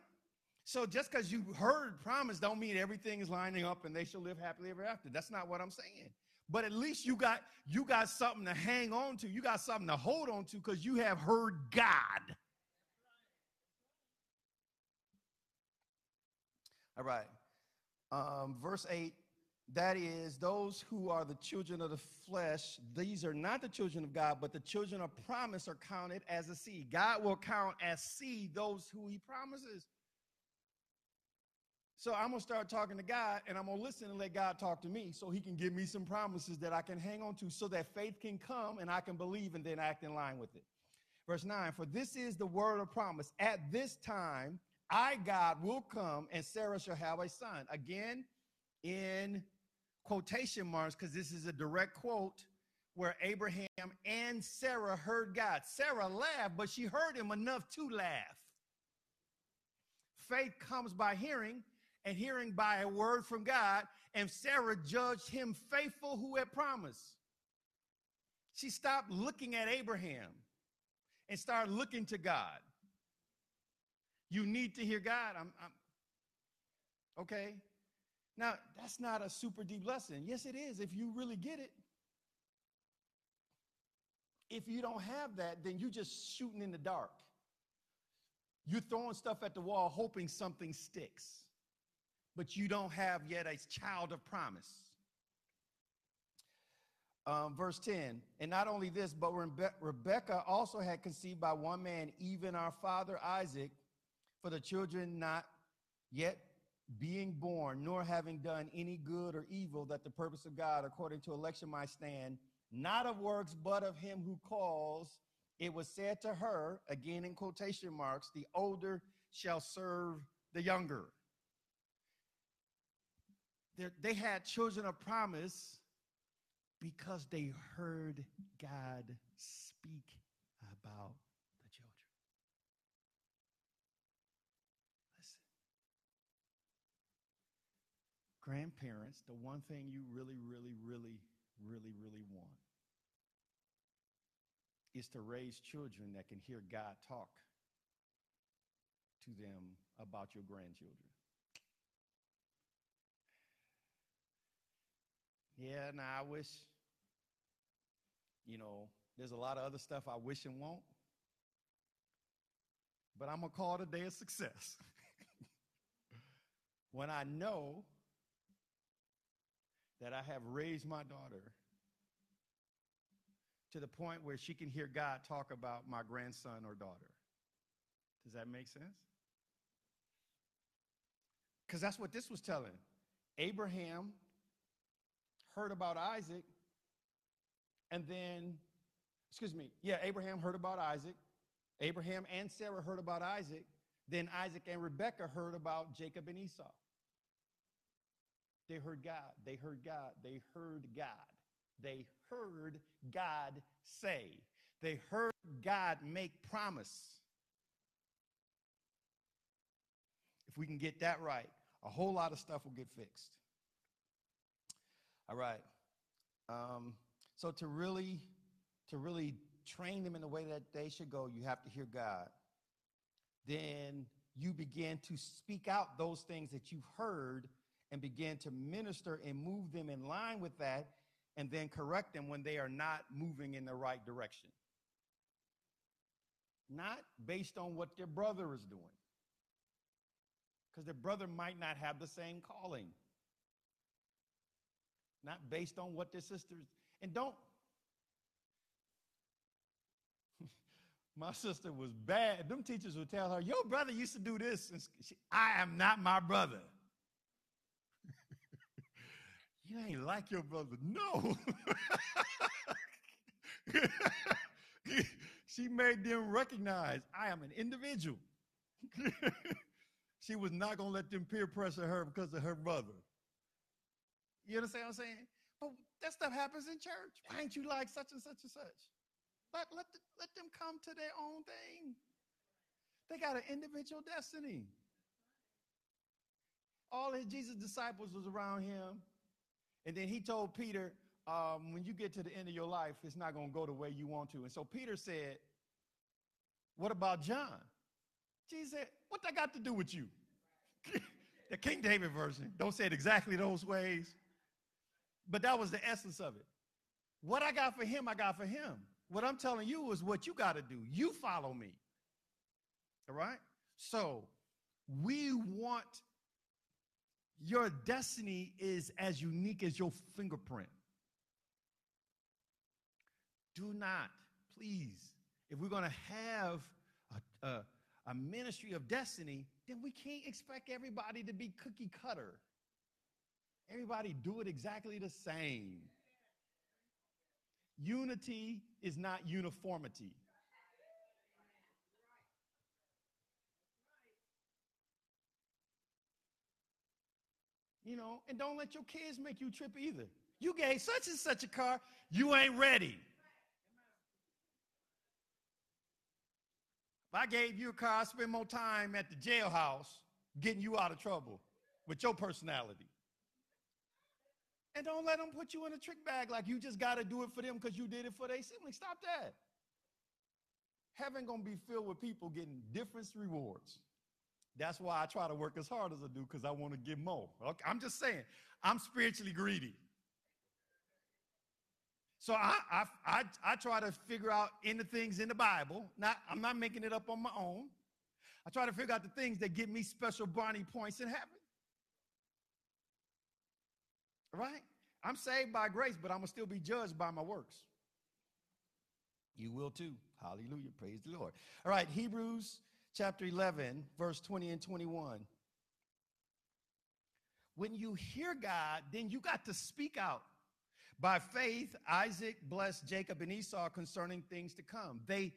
So just because you heard promise don't mean everything is lining up and they shall live happily ever after. That's not what I'm saying. But at least you got you got something to hang on to. You got something to hold on to because you have heard God. All right. Um, verse 8 that is, those who are the children of the flesh, these are not the children of God, but the children of promise are counted as a seed. God will count as seed those who he promises. So I'm going to start talking to God and I'm going to listen and let God talk to me so he can give me some promises that I can hang on to so that faith can come and I can believe and then act in line with it. Verse 9, for this is the word of promise. At this time, I, God, will come and Sarah shall have a son. Again, in quotation marks, because this is a direct quote where Abraham and Sarah heard God. Sarah laughed, but she heard him enough to laugh. Faith comes by hearing, and hearing by a word from God, and Sarah judged him faithful who had promised. She stopped looking at Abraham and started looking to God. You need to hear God. I'm, I'm okay. Now, that's not a super deep lesson. Yes, it is if you really get it. If you don't have that, then you're just shooting in the dark. You're throwing stuff at the wall, hoping something sticks, but you don't have yet a child of promise. Um, verse 10 and not only this but Rebe- rebecca also had conceived by one man even our father isaac for the children not yet being born, nor having done any good or evil, that the purpose of God according to election might stand, not of works, but of him who calls. It was said to her, again in quotation marks, the older shall serve the younger. They had children of promise because they heard God speak about grandparents, the one thing you really, really, really, really, really want is to raise children that can hear God talk to them about your grandchildren. Yeah, now I wish, you know, there's a lot of other stuff I wish and want, but I'm going to call it a day of success. when I know that I have raised my daughter to the point where she can hear God talk about my grandson or daughter. Does that make sense? Because that's what this was telling. Abraham heard about Isaac, and then, excuse me, yeah, Abraham heard about Isaac. Abraham and Sarah heard about Isaac. Then Isaac and Rebekah heard about Jacob and Esau. They heard God. They heard God. They heard God. They heard God say. They heard God make promise. If we can get that right, a whole lot of stuff will get fixed. All right. Um, so to really, to really train them in the way that they should go, you have to hear God. Then you begin to speak out those things that you've heard and begin to minister and move them in line with that and then correct them when they are not moving in the right direction. Not based on what their brother is doing, because their brother might not have the same calling. Not based on what their sisters, and don't. my sister was bad. Them teachers would tell her, Your brother used to do this. And she, I am not my brother. You ain't like your brother. No. she made them recognize I am an individual. she was not going to let them peer pressure her because of her brother. You understand what I'm saying? But that stuff happens in church. Why ain't you like such and such and such? Let, let, the, let them come to their own thing. They got an individual destiny. All of Jesus' disciples was around him. And then he told Peter, um, when you get to the end of your life, it's not going to go the way you want to. And so Peter said, What about John? Jesus said, What that got to do with you? the King David version. Don't say it exactly those ways. But that was the essence of it. What I got for him, I got for him. What I'm telling you is what you got to do. You follow me. All right? So we want your destiny is as unique as your fingerprint. Do not, please, if we're going to have a, a, a, ministry of destiny, then we can't expect everybody to be cookie cutter. Everybody do it exactly the same. Unity is not uniformity. You know, and don't let your kids make you trip either. You gave such and such a car, you ain't ready. If I gave you a car, I spend more time at the jailhouse getting you out of trouble with your personality. And don't let them put you in a trick bag like you just got to do it for them because you did it for their sibling. Stop that. Heaven gonna be filled with people getting different rewards. That's why I try to work as hard as I do because I want to get more. Okay? I'm just saying, I'm spiritually greedy. So I, I, I, I, try to figure out the things in the Bible. Not, I'm not making it up on my own. I try to figure out the things that give me special brownie points in heaven. Right? I'm saved by grace, but I'm going to still be judged by my works. You will too. Hallelujah. Praise the Lord. All right, Hebrews chapter 11, verse 20 and 21. When you hear God, then you got to speak out. By faith, Isaac blessed Jacob and Esau concerning things to come. They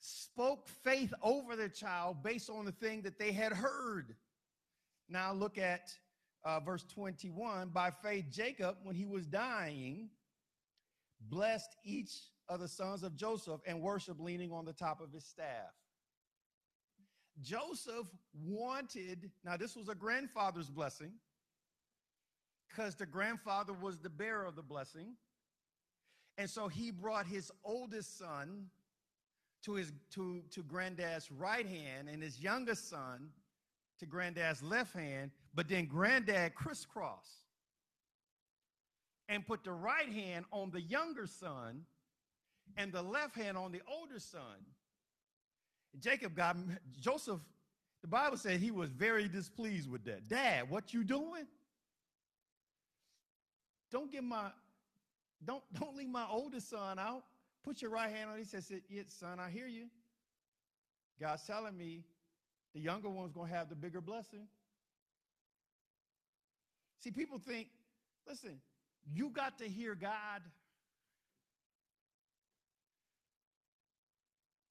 spoke faith over their child based on the thing that they had heard. Now look at uh, verse 21. By faith, Jacob, when he was dying, blessed each of the sons of Joseph and worshiped leaning on the top of his staff. Joseph wanted, now this was a grandfather's blessing because the grandfather was the bearer of the blessing. And so he brought his oldest son to his to, to granddad's right hand and his youngest son to granddad's left hand, but then granddad crisscrossed and put the right hand on the younger son and the left hand on the older son. Jacob got Joseph, the Bible said he was very displeased with that. Dad, what you doing? Don't give my don't don't leave my oldest son out. Put your right hand on. He says, yeah, son, I hear you. God's telling me the younger one's gonna have the bigger blessing. See, people think, listen, you got to hear God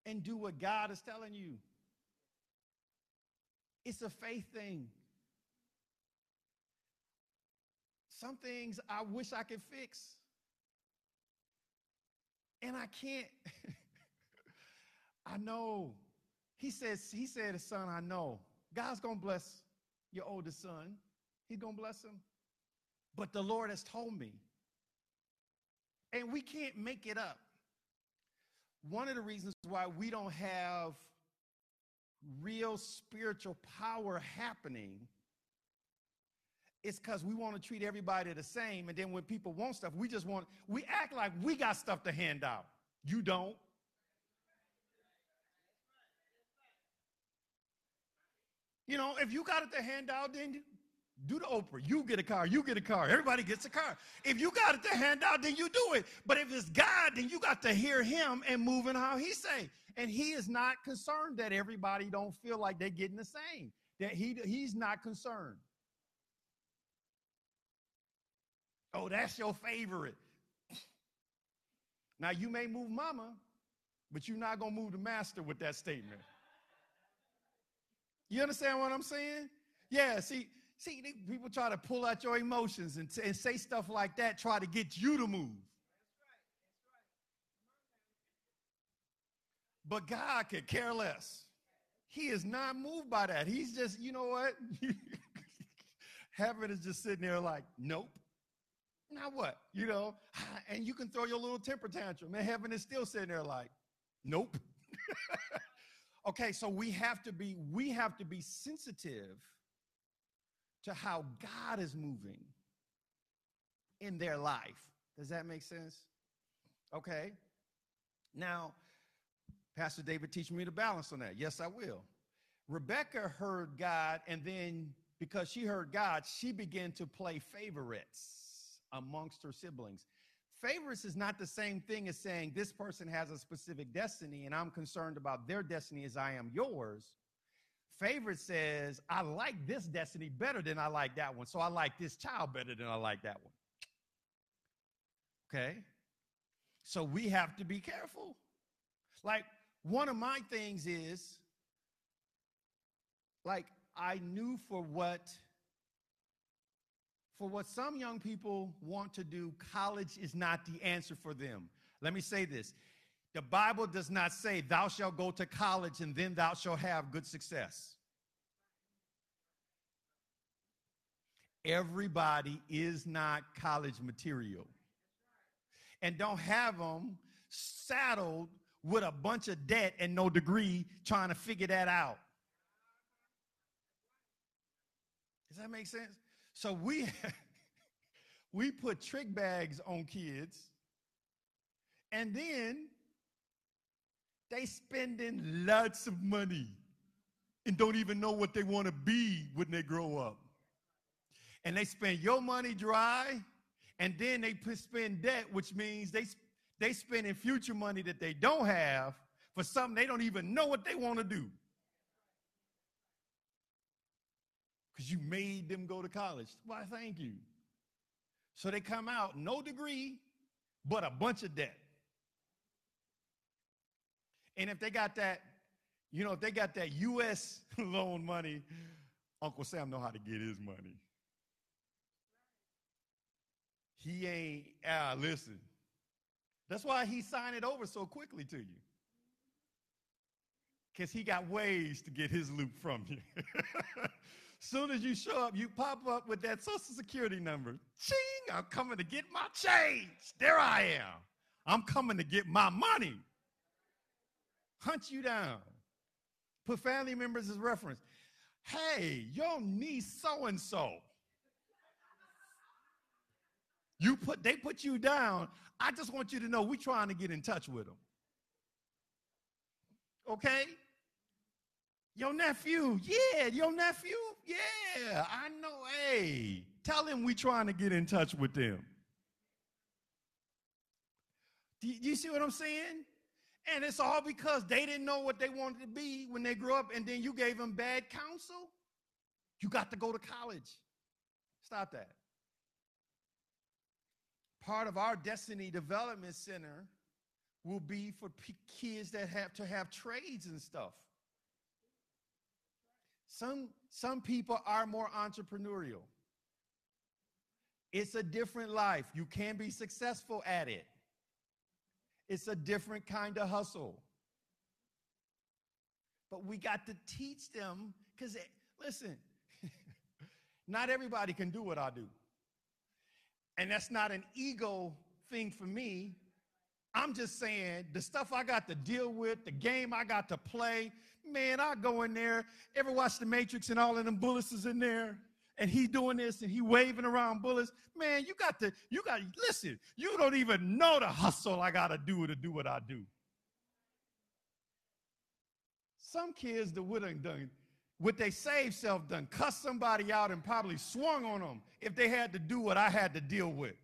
and do what God is telling you. It's a faith thing. Some things I wish I could fix. And I can't. I know. He says, he said, son, I know. God's gonna bless your oldest son. He's gonna bless him. But the Lord has told me. And we can't make it up one of the reasons why we don't have real spiritual power happening is because we want to treat everybody the same. And then when people want stuff, we just want, we act like we got stuff to hand out. You don't. You know, if you got it to hand out, then do the Oprah. You get a car. You get a car. Everybody gets a car. If you got it to hand out, then you do it. But if it's God, then you got to hear him and move in how he say. And he is not concerned that everybody don't feel like they're getting the same. That he he's not concerned. Oh, that's your favorite. Now you may move mama, but you're not gonna move the master with that statement. You understand what I'm saying? Yeah, see, see, people try to pull out your emotions and, and say stuff like that, try to get you to move. But God could care less. He is not moved by that. He's just, you know what? Heaven is just sitting there like, nope. Now what? You know, and you can throw your little temper tantrum, and heaven is still sitting there like, nope. okay, so we have to be, we have to be sensitive to how God is moving in their life. Does that make sense? Okay. Now, Pastor David teach me to balance on that. Yes, I will. Rebecca heard God, and then because she heard God, she began to play favorites amongst her siblings. Favorites is not the same thing as saying this person has a specific destiny and I'm concerned about their destiny as I am yours. Favorite says, I like this destiny better than I like that one. So I like this child better than I like that one. Okay? So we have to be careful. Like, one of my things is, like, I knew for what for what some young people want to do, college is not the answer for them. Let me say this. The Bible does not say, Thou shalt go to college and then thou shalt have good success. Everybody is not college material. And don't have them saddled with a bunch of debt and no degree trying to figure that out. Does that make sense? So we we put trick bags on kids, and then they spending lots of money and don't even know what they want to be when they grow up. And they spend your money dry, and then they spend debt, which means they they spending future money that they don't have for something they don't even know what they want to do. because you made them go to college. Why, thank you. So they come out, no degree, but a bunch of debt. And if they got that, you know, if they got that U.S. loan money, Uncle Sam know how to get his money. He ain't, ah, listen. That's why he signed it over so quickly to you. Because he got ways to get his loot from you. Soon as you show up, you pop up with that social security number. Ching, I'm coming to get my change. There I am. I'm coming to get my money. Hunt you down. Put family members as reference. Hey, your niece so and so. You put they put you down. I just want you to know we're trying to get in touch with them. Okay? Your nephew, yeah, your nephew, yeah, I know. Hey, tell him we're trying to get in touch with them. Do you, do you see what I'm saying? And it's all because they didn't know what they wanted to be when they grew up, and then you gave them bad counsel. You got to go to college. Stop that. Part of our Destiny Development Center will be for p- kids that have to have trades and stuff. Some, some people are more entrepreneurial. It's a different life. You can be successful at it. It's a different kind of hustle. But we got to teach them because, listen, not everybody can do what I do. And that's not an ego thing for me. I'm just saying the stuff I got to deal with, the game I got to play, man, I go in there. Ever watch The Matrix and all of them bullets is in there? And he doing this and he waving around bullets. Man, you got to, you got to, listen, you don't even know the hustle I got to do to do what I do. Some kids that would have done, with they saved self done, cuss somebody out and probably swung on them if they had to do what I had to deal with.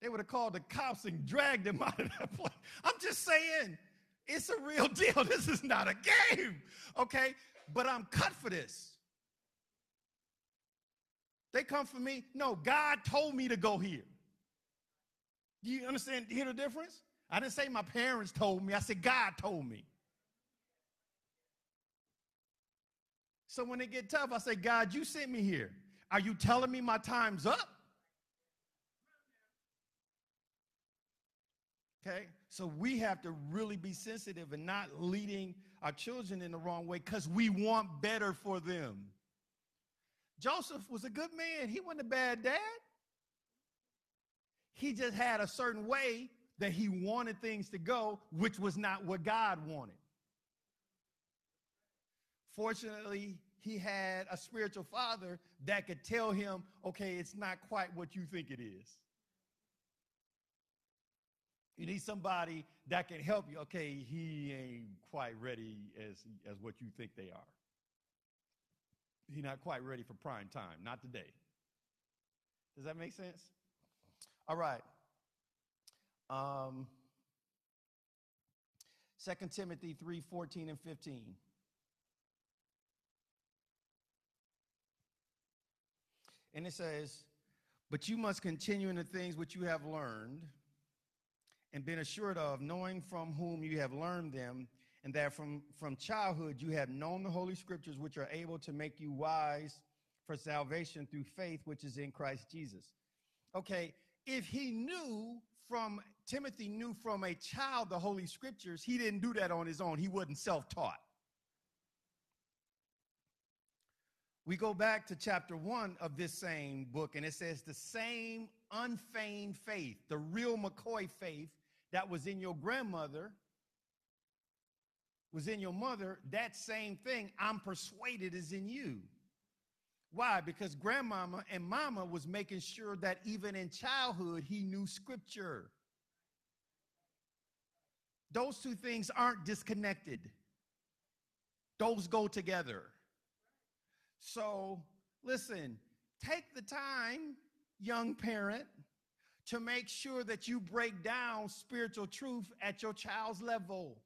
They would have called the cops and dragged him out of that place. I'm just saying, it's a real deal. This is not a game, okay? But I'm cut for this. They come for me. No, God told me to go here. Do you understand? Hear the difference? I didn't say my parents told me. I said God told me. So when it get tough, I say, God, you sent me here. Are you telling me my time's up? Okay. So we have to really be sensitive and not leading our children in the wrong way because we want better for them. Joseph was a good man. He wasn't a bad dad. He just had a certain way that he wanted things to go, which was not what God wanted. Fortunately, he had a spiritual father that could tell him, okay, it's not quite what you think it is. You need somebody that can help you. Okay, he ain't quite ready as, as what you think they are. He's not quite ready for prime time. Not today. Does that make sense? All right. Um, 2 Timothy 3 14 and 15. And it says, But you must continue in the things which you have learned and been assured of, knowing from whom you have learned them, and that from, from childhood you have known the Holy Scriptures, which are able to make you wise for salvation through faith, which is in Christ Jesus. Okay, if he knew from, Timothy knew from a child the Holy Scriptures, he didn't do that on his own. He wasn't self taught. We go back to chapter one of this same book, and it says the same unfeigned faith, the real McCoy faith that was in your grandmother, was in your mother, that same thing, I'm persuaded, is in you. Why? Because grandmama and mama was making sure that even in childhood, he knew scripture. Those two things aren't disconnected, those go together. So, listen, take the time, young parent, to make sure that you break down spiritual truth at your child's level.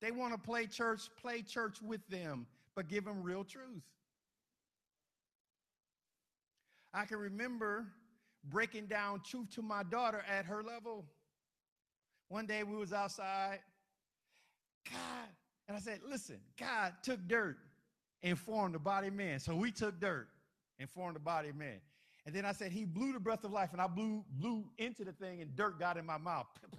They want to play church, play church with them, but give them real truth. I can remember breaking down truth to my daughter at her level. One day we was outside. God, and I said, listen, God took dirt and formed the body man. So we took dirt and formed the body man. And then I said, he blew the breath of life, and I blew, blew into the thing, and dirt got in my mouth.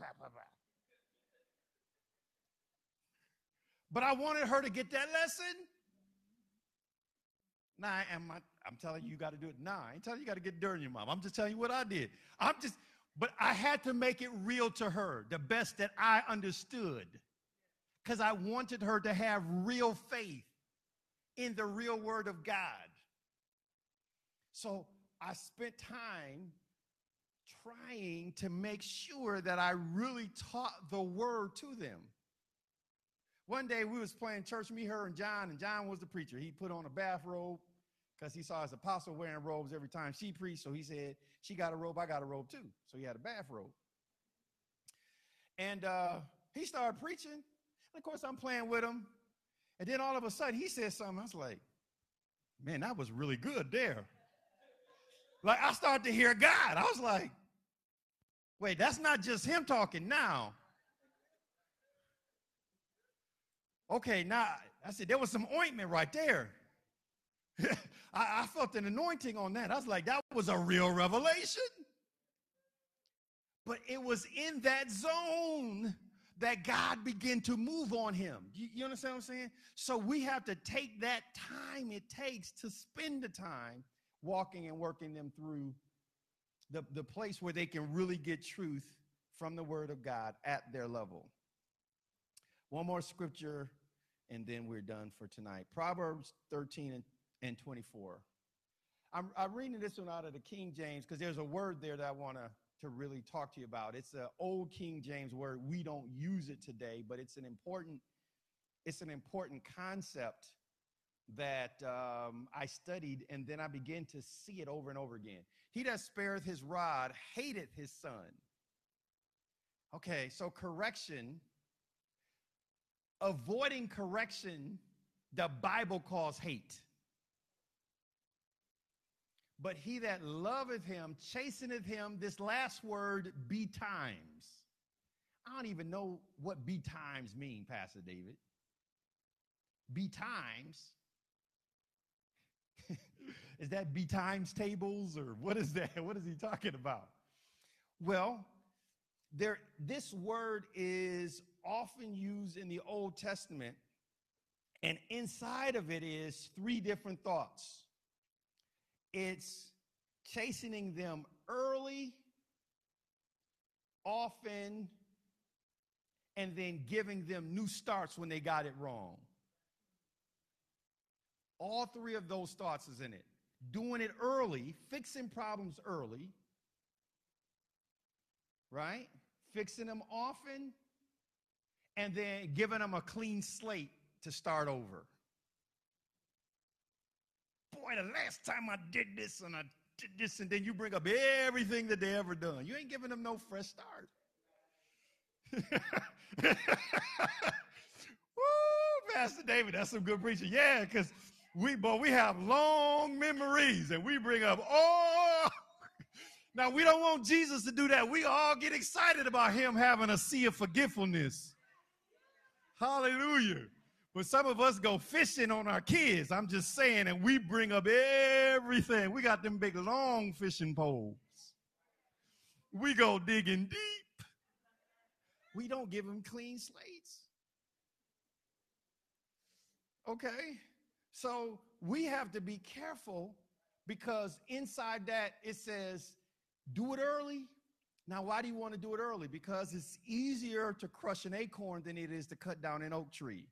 But I wanted her to get that lesson. Am I, I'm telling you, you got to do it. Nah, I ain't telling you, you got to get dirt in your mouth. I'm just telling you what I did. I'm just, but I had to make it real to her, the best that I understood, because I wanted her to have real faith in the real word of God. So I spent time trying to make sure that I really taught the word to them. One day we was playing church, me, her, and John, and John was the preacher. He put on a bathrobe because he saw his apostle wearing robes every time she preached. So he said, she got a robe, I got a robe too. So he had a bathrobe. And uh, he started preaching. And of course, I'm playing with him. And then all of a sudden, he said something. I was like, man, that was really good there. Like, I started to hear God. I was like, wait, that's not just him talking now. Okay, now, I said, there was some ointment right there. I, I felt an anointing on that. I was like, that was a real revelation. But it was in that zone that God began to move on him. You, you, understand what I'm saying? So we have to take that time it takes to spend the time walking and working them through the, the place where they can really get truth from the word of God at their level. One more scripture, and then we're done for tonight. Proverbs 13 and, and 24. I'm, I'm reading this one out of the King James because there's a word there that I want to to really talk to you about. It's an old King James word. We don't use it today, but it's an important it's an important concept that um, I studied, and then I began to see it over and over again. He that spareth his rod hateth his son. Okay, so correction, avoiding correction, the Bible calls hate. But he that loveth him chasteneth him. This last word, betimes. I don't even know what betimes mean, Pastor David. be times. Is that be times tables or what is that? What is he talking about? Well, there this word is often used in the Old Testament and inside of it is three different thoughts. It's chastening them early, often, and then giving them new starts when they got it wrong. All three of those thoughts is in it. Doing it early, fixing problems early, right? Fixing them often, and then giving them a clean slate to start over. Boy, the last time I did this and I did this, and then you bring up everything that they ever done. You ain't giving them no fresh start. Woo, Pastor David, that's some good preaching. Yeah, because we, boy, we have long memories and we bring up, oh, now we don't want Jesus to do that. We all get excited about him having a sea of forgetfulness. Hallelujah. But some of us go fishing on our kids. I'm just saying, and we bring up everything. We got them big long fishing poles. We go digging deep. We don't give them clean slates. Okay? So we have to be careful because inside that it says, do it early. Now, why do you want to do it early? Because it's easier to crush an acorn than it is to cut down an oak tree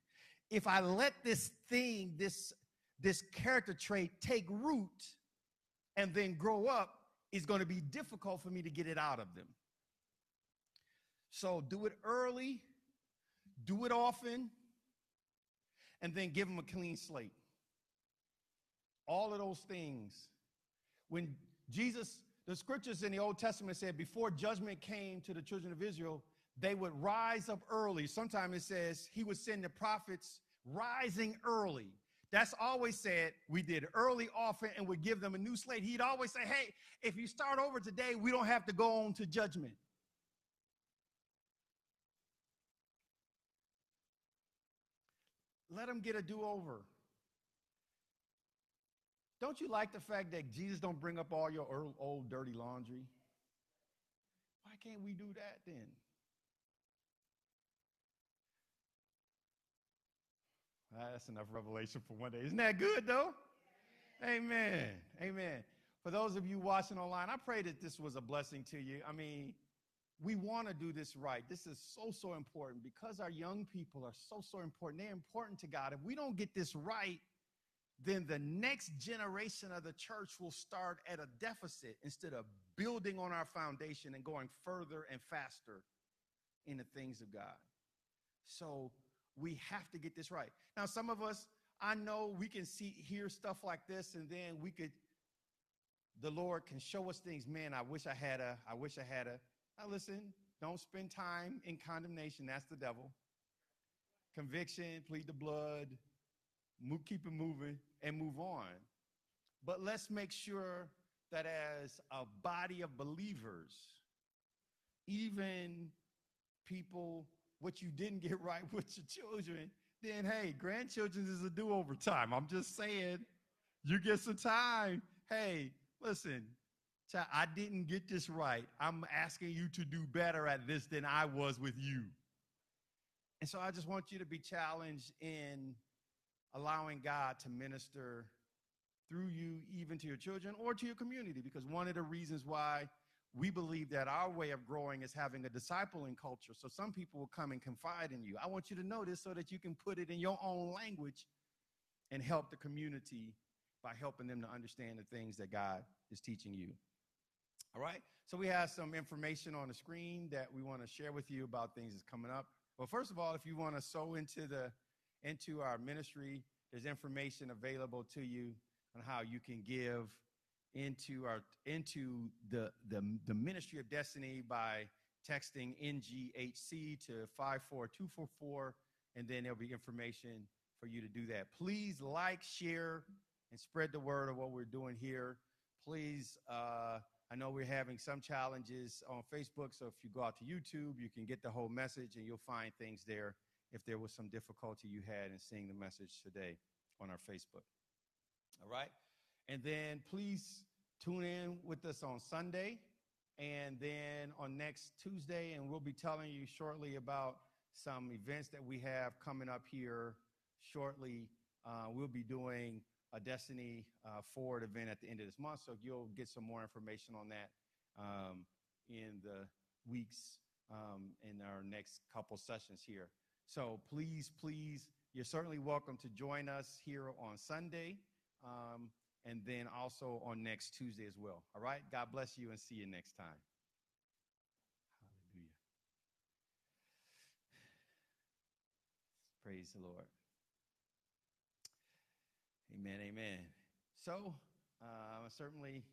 if I let this thing, this, this character trait take root and then grow up, it's going to be difficult for me to get it out of them. So do it early, do it often, and then give them a clean slate. All of those things. When Jesus, the scriptures in the Old Testament said, before judgment came to the children of Israel, they would rise up early. Sometimes it says he would send the prophets rising early. That's always said we did early, often, and would give them a new slate. He'd always say, Hey, if you start over today, we don't have to go on to judgment. Let them get a do over. Don't you like the fact that Jesus don't bring up all your old, old dirty laundry? Why can't we do that then? Ah, that's enough revelation for one day. Isn't that good, though? Amen. Amen. For those of you watching online, I pray that this was a blessing to you. I mean, we want to do this right. This is so, so important because our young people are so, so important. They're important to God. If we don't get this right, then the next generation of the church will start at a deficit instead of building on our foundation and going further and faster in the things of God. So we have to get this right. Now, some of us, I know we can see, hear stuff like this, and then we could, the Lord can show us things. Man, I wish I had a, I wish I had a. Now, listen, don't spend time in condemnation. That's the devil. Conviction, plead the blood, move, keep it moving, and move on. But let's make sure that as a body of believers, even people what you didn't get right with your children, then hey, grandchildren is a do over time. I'm just saying, you get some time. Hey, listen, I didn't get this right. I'm asking you to do better at this than I was with you. And so I just want you to be challenged in allowing God to minister through you, even to your children or to your community, because one of the reasons why we believe that our way of growing is having a discipling culture. So some people will come and confide in you. I want you to know this so that you can put it in your own language and help the community by helping them to understand the things that God is teaching you. All right? So we have some information on the screen that we want to share with you about things that's coming up. Well, first of all, if you want to sow into the into our ministry, there's information available to you on how you can give into our into the the, the ministry of destiny by texting NGHC to 54244 and then there'll be information for you to do that. Please like, share, and spread the word of what we're doing here. Please, uh, I know we're having some challenges on Facebook, so if you go out to YouTube, you can get the whole message and you'll find things there if there was some difficulty you had in seeing the message today on our Facebook. All right? And then please tune in with us on Sunday and then on next Tuesday, and we'll be telling you shortly about some events that we have coming up here shortly. Uh, we'll be doing a Destiny uh, Forward event at the end of this month, so you'll get some more information on that um, in the weeks um, in our next couple sessions here. So please, please, you're certainly welcome to join us here on Sunday um, and then also on next Tuesday as well. All right? God bless you and see you next time. Hallelujah. Praise the Lord. Amen, amen. So, uh, I'm certainly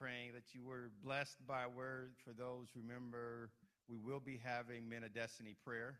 praying that you were blessed by word. For those, remember, we will be having Men of Destiny prayer